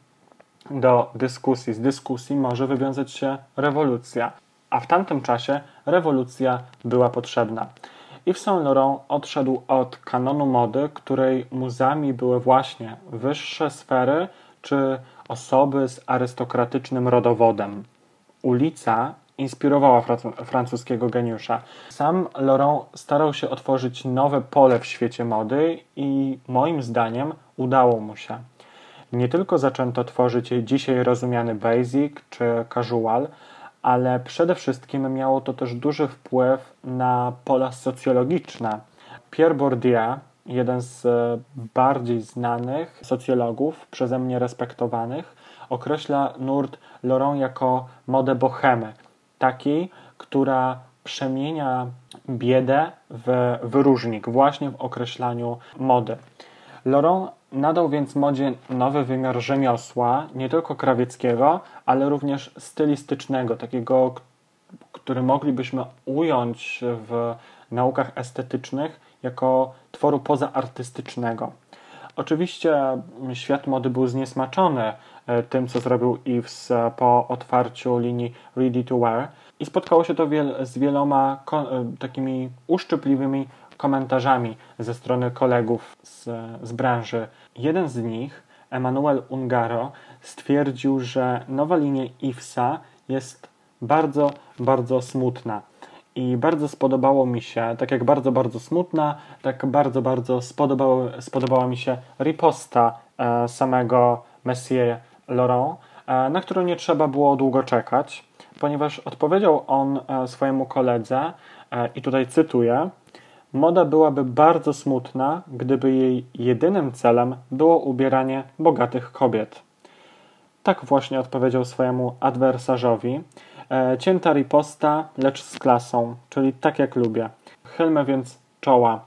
do dyskusji. Z dyskusji może wywiązać się rewolucja, a w tamtym czasie rewolucja była potrzebna. Yves Saint Laurent odszedł od kanonu mody, której muzami były właśnie wyższe sfery czy osoby z arystokratycznym rodowodem. Ulica inspirowała francuskiego geniusza. Sam Laurent starał się otworzyć nowe pole w świecie mody i moim zdaniem udało mu się. Nie tylko zaczęto tworzyć dzisiaj rozumiany basic czy casual, ale przede wszystkim miało to też duży wpływ na pola socjologiczne. Pierre Bourdieu, jeden z e, bardziej znanych socjologów, przeze mnie respektowanych, określa nurt Laurent jako modę bohemy, takiej, która przemienia biedę w wyróżnik właśnie w określaniu mody. Laurent nadał więc modzie nowy wymiar rzemiosła, nie tylko krawieckiego, ale również stylistycznego, takiego, który moglibyśmy ująć w naukach estetycznych jako tworu pozaartystycznego. Oczywiście świat mody był zniesmaczony e, tym, co zrobił Yves e, po otwarciu linii Ready to Wear i spotkało się to z wieloma e, takimi uszczypliwymi komentarzami ze strony kolegów z, z branży. Jeden z nich, Emanuel Ungaro, stwierdził, że nowa linia Yvesa jest bardzo, bardzo smutna. I bardzo spodobało mi się, tak jak bardzo, bardzo smutna, tak bardzo, bardzo spodobało, spodobała mi się riposta e, samego Messier Laurent, e, na którą nie trzeba było długo czekać, ponieważ odpowiedział on e, swojemu koledze, e, i tutaj cytuję, Moda byłaby bardzo smutna, gdyby jej jedynym celem było ubieranie bogatych kobiet. Tak właśnie odpowiedział swojemu adwersarzowi. E, cięta riposta, lecz z klasą, czyli tak jak lubię. Chylmy więc czoła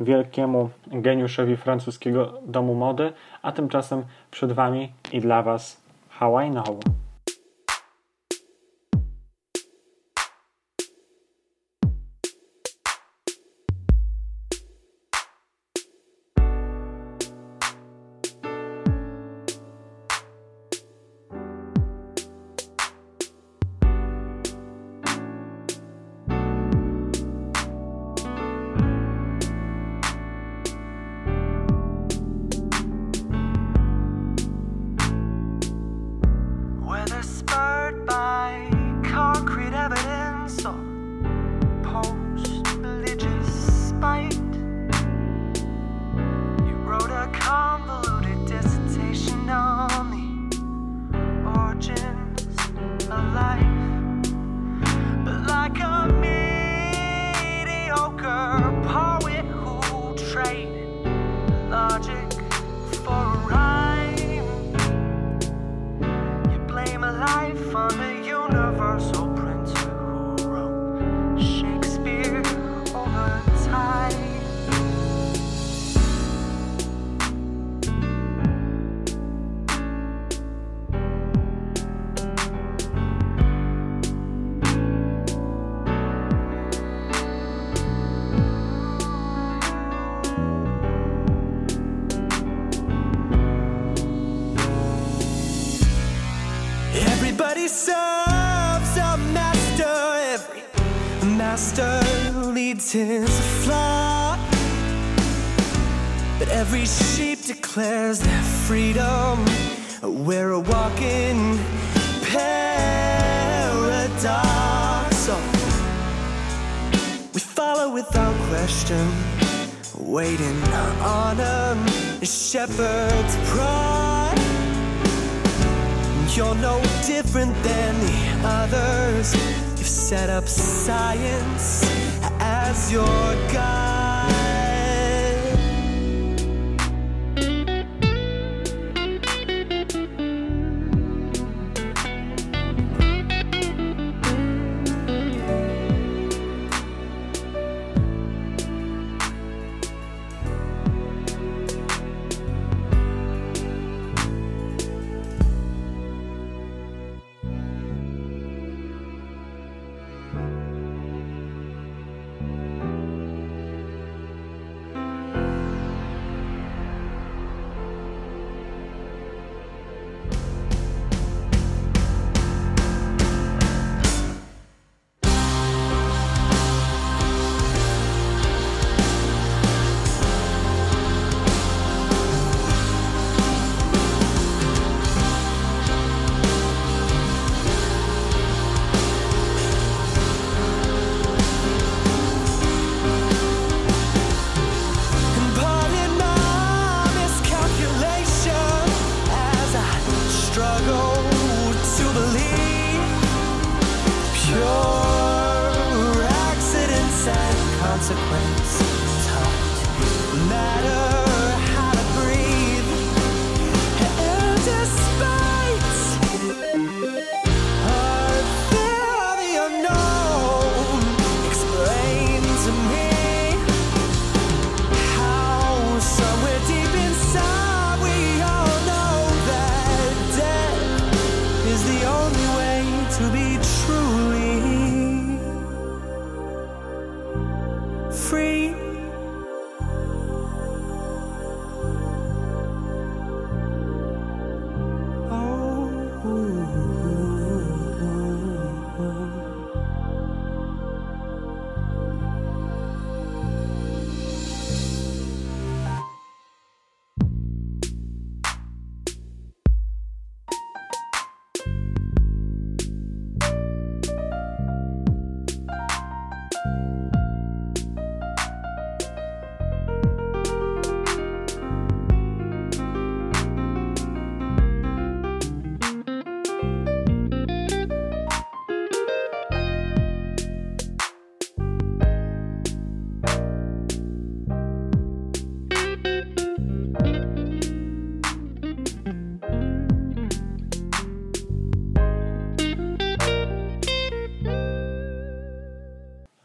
wielkiemu geniuszowi francuskiego domu mody, a tymczasem przed Wami i dla Was How I Know. Shepherd's pride. You're no different than the others. You've set up science as your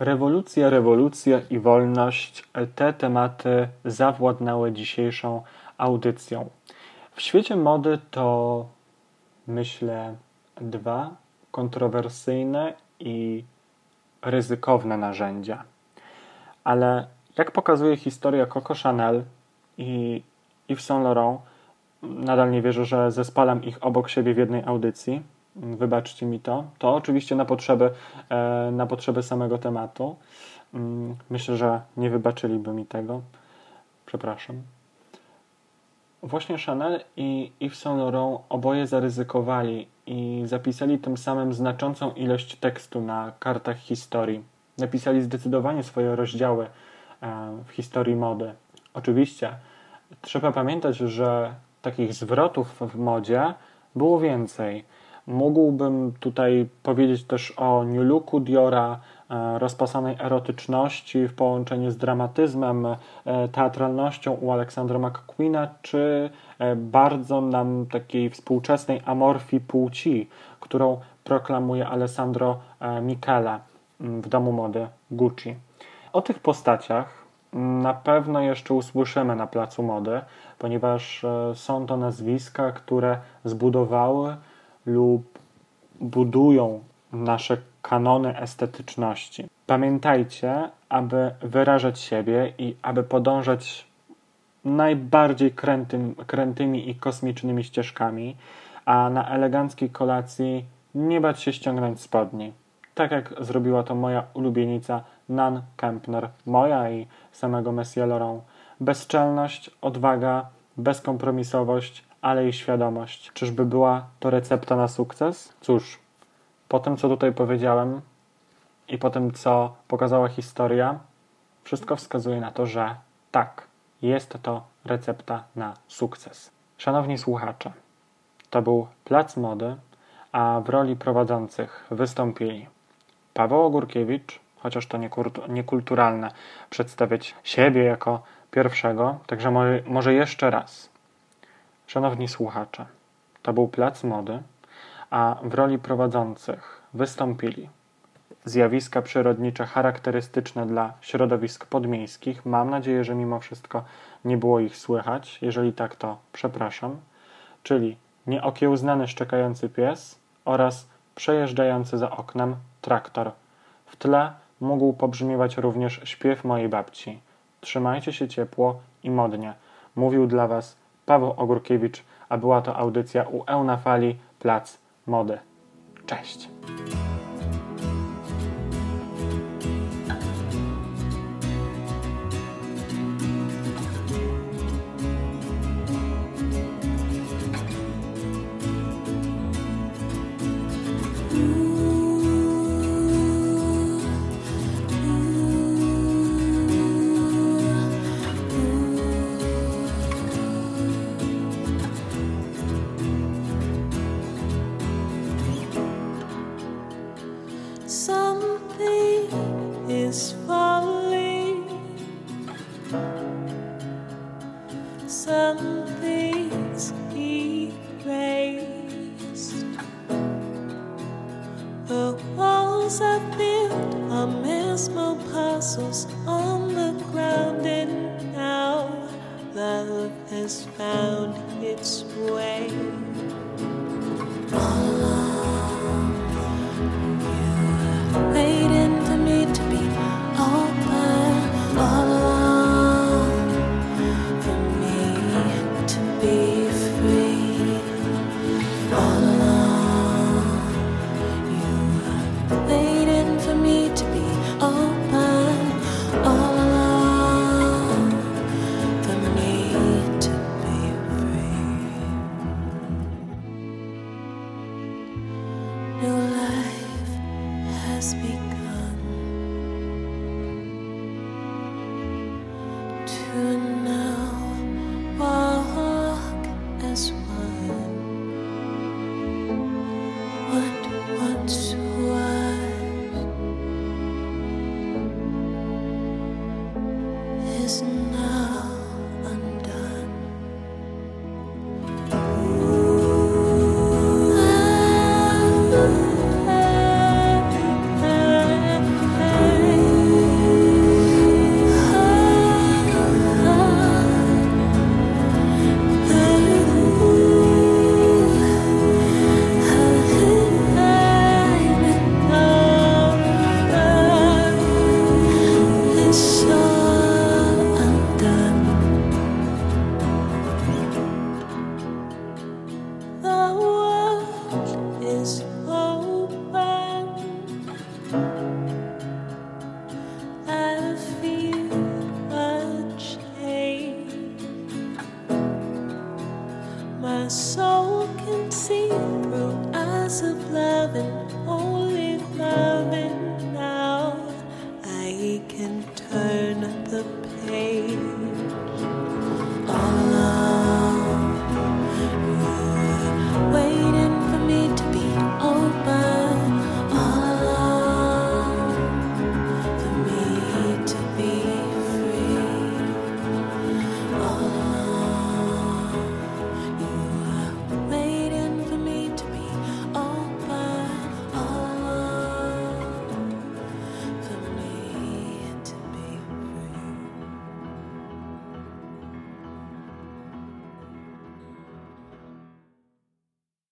Rewolucja, rewolucja i wolność te tematy zawładnęły dzisiejszą audycją. W świecie mody to myślę dwa kontrowersyjne i ryzykowne narzędzia. Ale jak pokazuje historia Coco Chanel i Yves Saint Laurent, nadal nie wierzę, że zespalam ich obok siebie w jednej audycji. Wybaczcie mi to. To oczywiście na potrzeby, e, na potrzeby samego tematu. Mm, Myślę, że nie wybaczyliby mi tego. Przepraszam. Właśnie Chanel i Yves Saint Laurent oboje zaryzykowali i zapisali tym samym znaczącą ilość tekstu na kartach historii. Napisali zdecydowanie swoje rozdziały e, w historii mody. Oczywiście trzeba pamiętać, że takich zwrotów w modzie było więcej. Mógłbym tutaj powiedzieć też o New Looku Diora, e, rozpasanej erotyczności w połączeniu z dramatyzmem, e, teatralnością u Aleksandra McQueena, czy e, bardzo nam takiej współczesnej amorfii płci, którą proklamuje Alessandro Michele w domu mody Gucci. O tych postaciach na pewno jeszcze usłyszymy na placu mody, ponieważ są to nazwiska, które zbudowały lub budują nasze kanony estetyczności. Pamiętajcie, aby wyrażać siebie i aby podążać najbardziej krętym, krętymi i kosmicznymi ścieżkami, a na eleganckiej kolacji nie bać się ściągnąć spodni. Tak jak zrobiła to moja ulubienica Nan Kempner, moja i samego Messia Laurent. Bezczelność, odwaga, bezkompromisowość, ale i świadomość. Czyżby była to recepta na sukces? Cóż, po tym co tutaj powiedziałem i po tym co pokazała historia, wszystko wskazuje na to, że tak, jest to recepta na sukces. Szanowni słuchacze, to był Plac Mody, a w roli prowadzących wystąpili Paweł Ogórkiewicz, chociaż to niekulturalne przedstawiać siebie jako pierwszego, także może jeszcze raz. Szanowni słuchacze, to był Plac Mody, a w roli prowadzących wystąpili zjawiska przyrodnicze charakterystyczne dla środowisk podmiejskich. Mam nadzieję, że mimo wszystko nie było ich słychać. Jeżeli tak, to przepraszam. Czyli nieokiełznany szczekający pies oraz przejeżdżający za oknem traktor. W tle mógł pobrzmiewać również śpiew mojej babci. Trzymajcie się ciepło i modnie. Mówił dla Was Paweł Ogórkiewicz, a była to audycja u Eunafali Plac Mody. Cześć!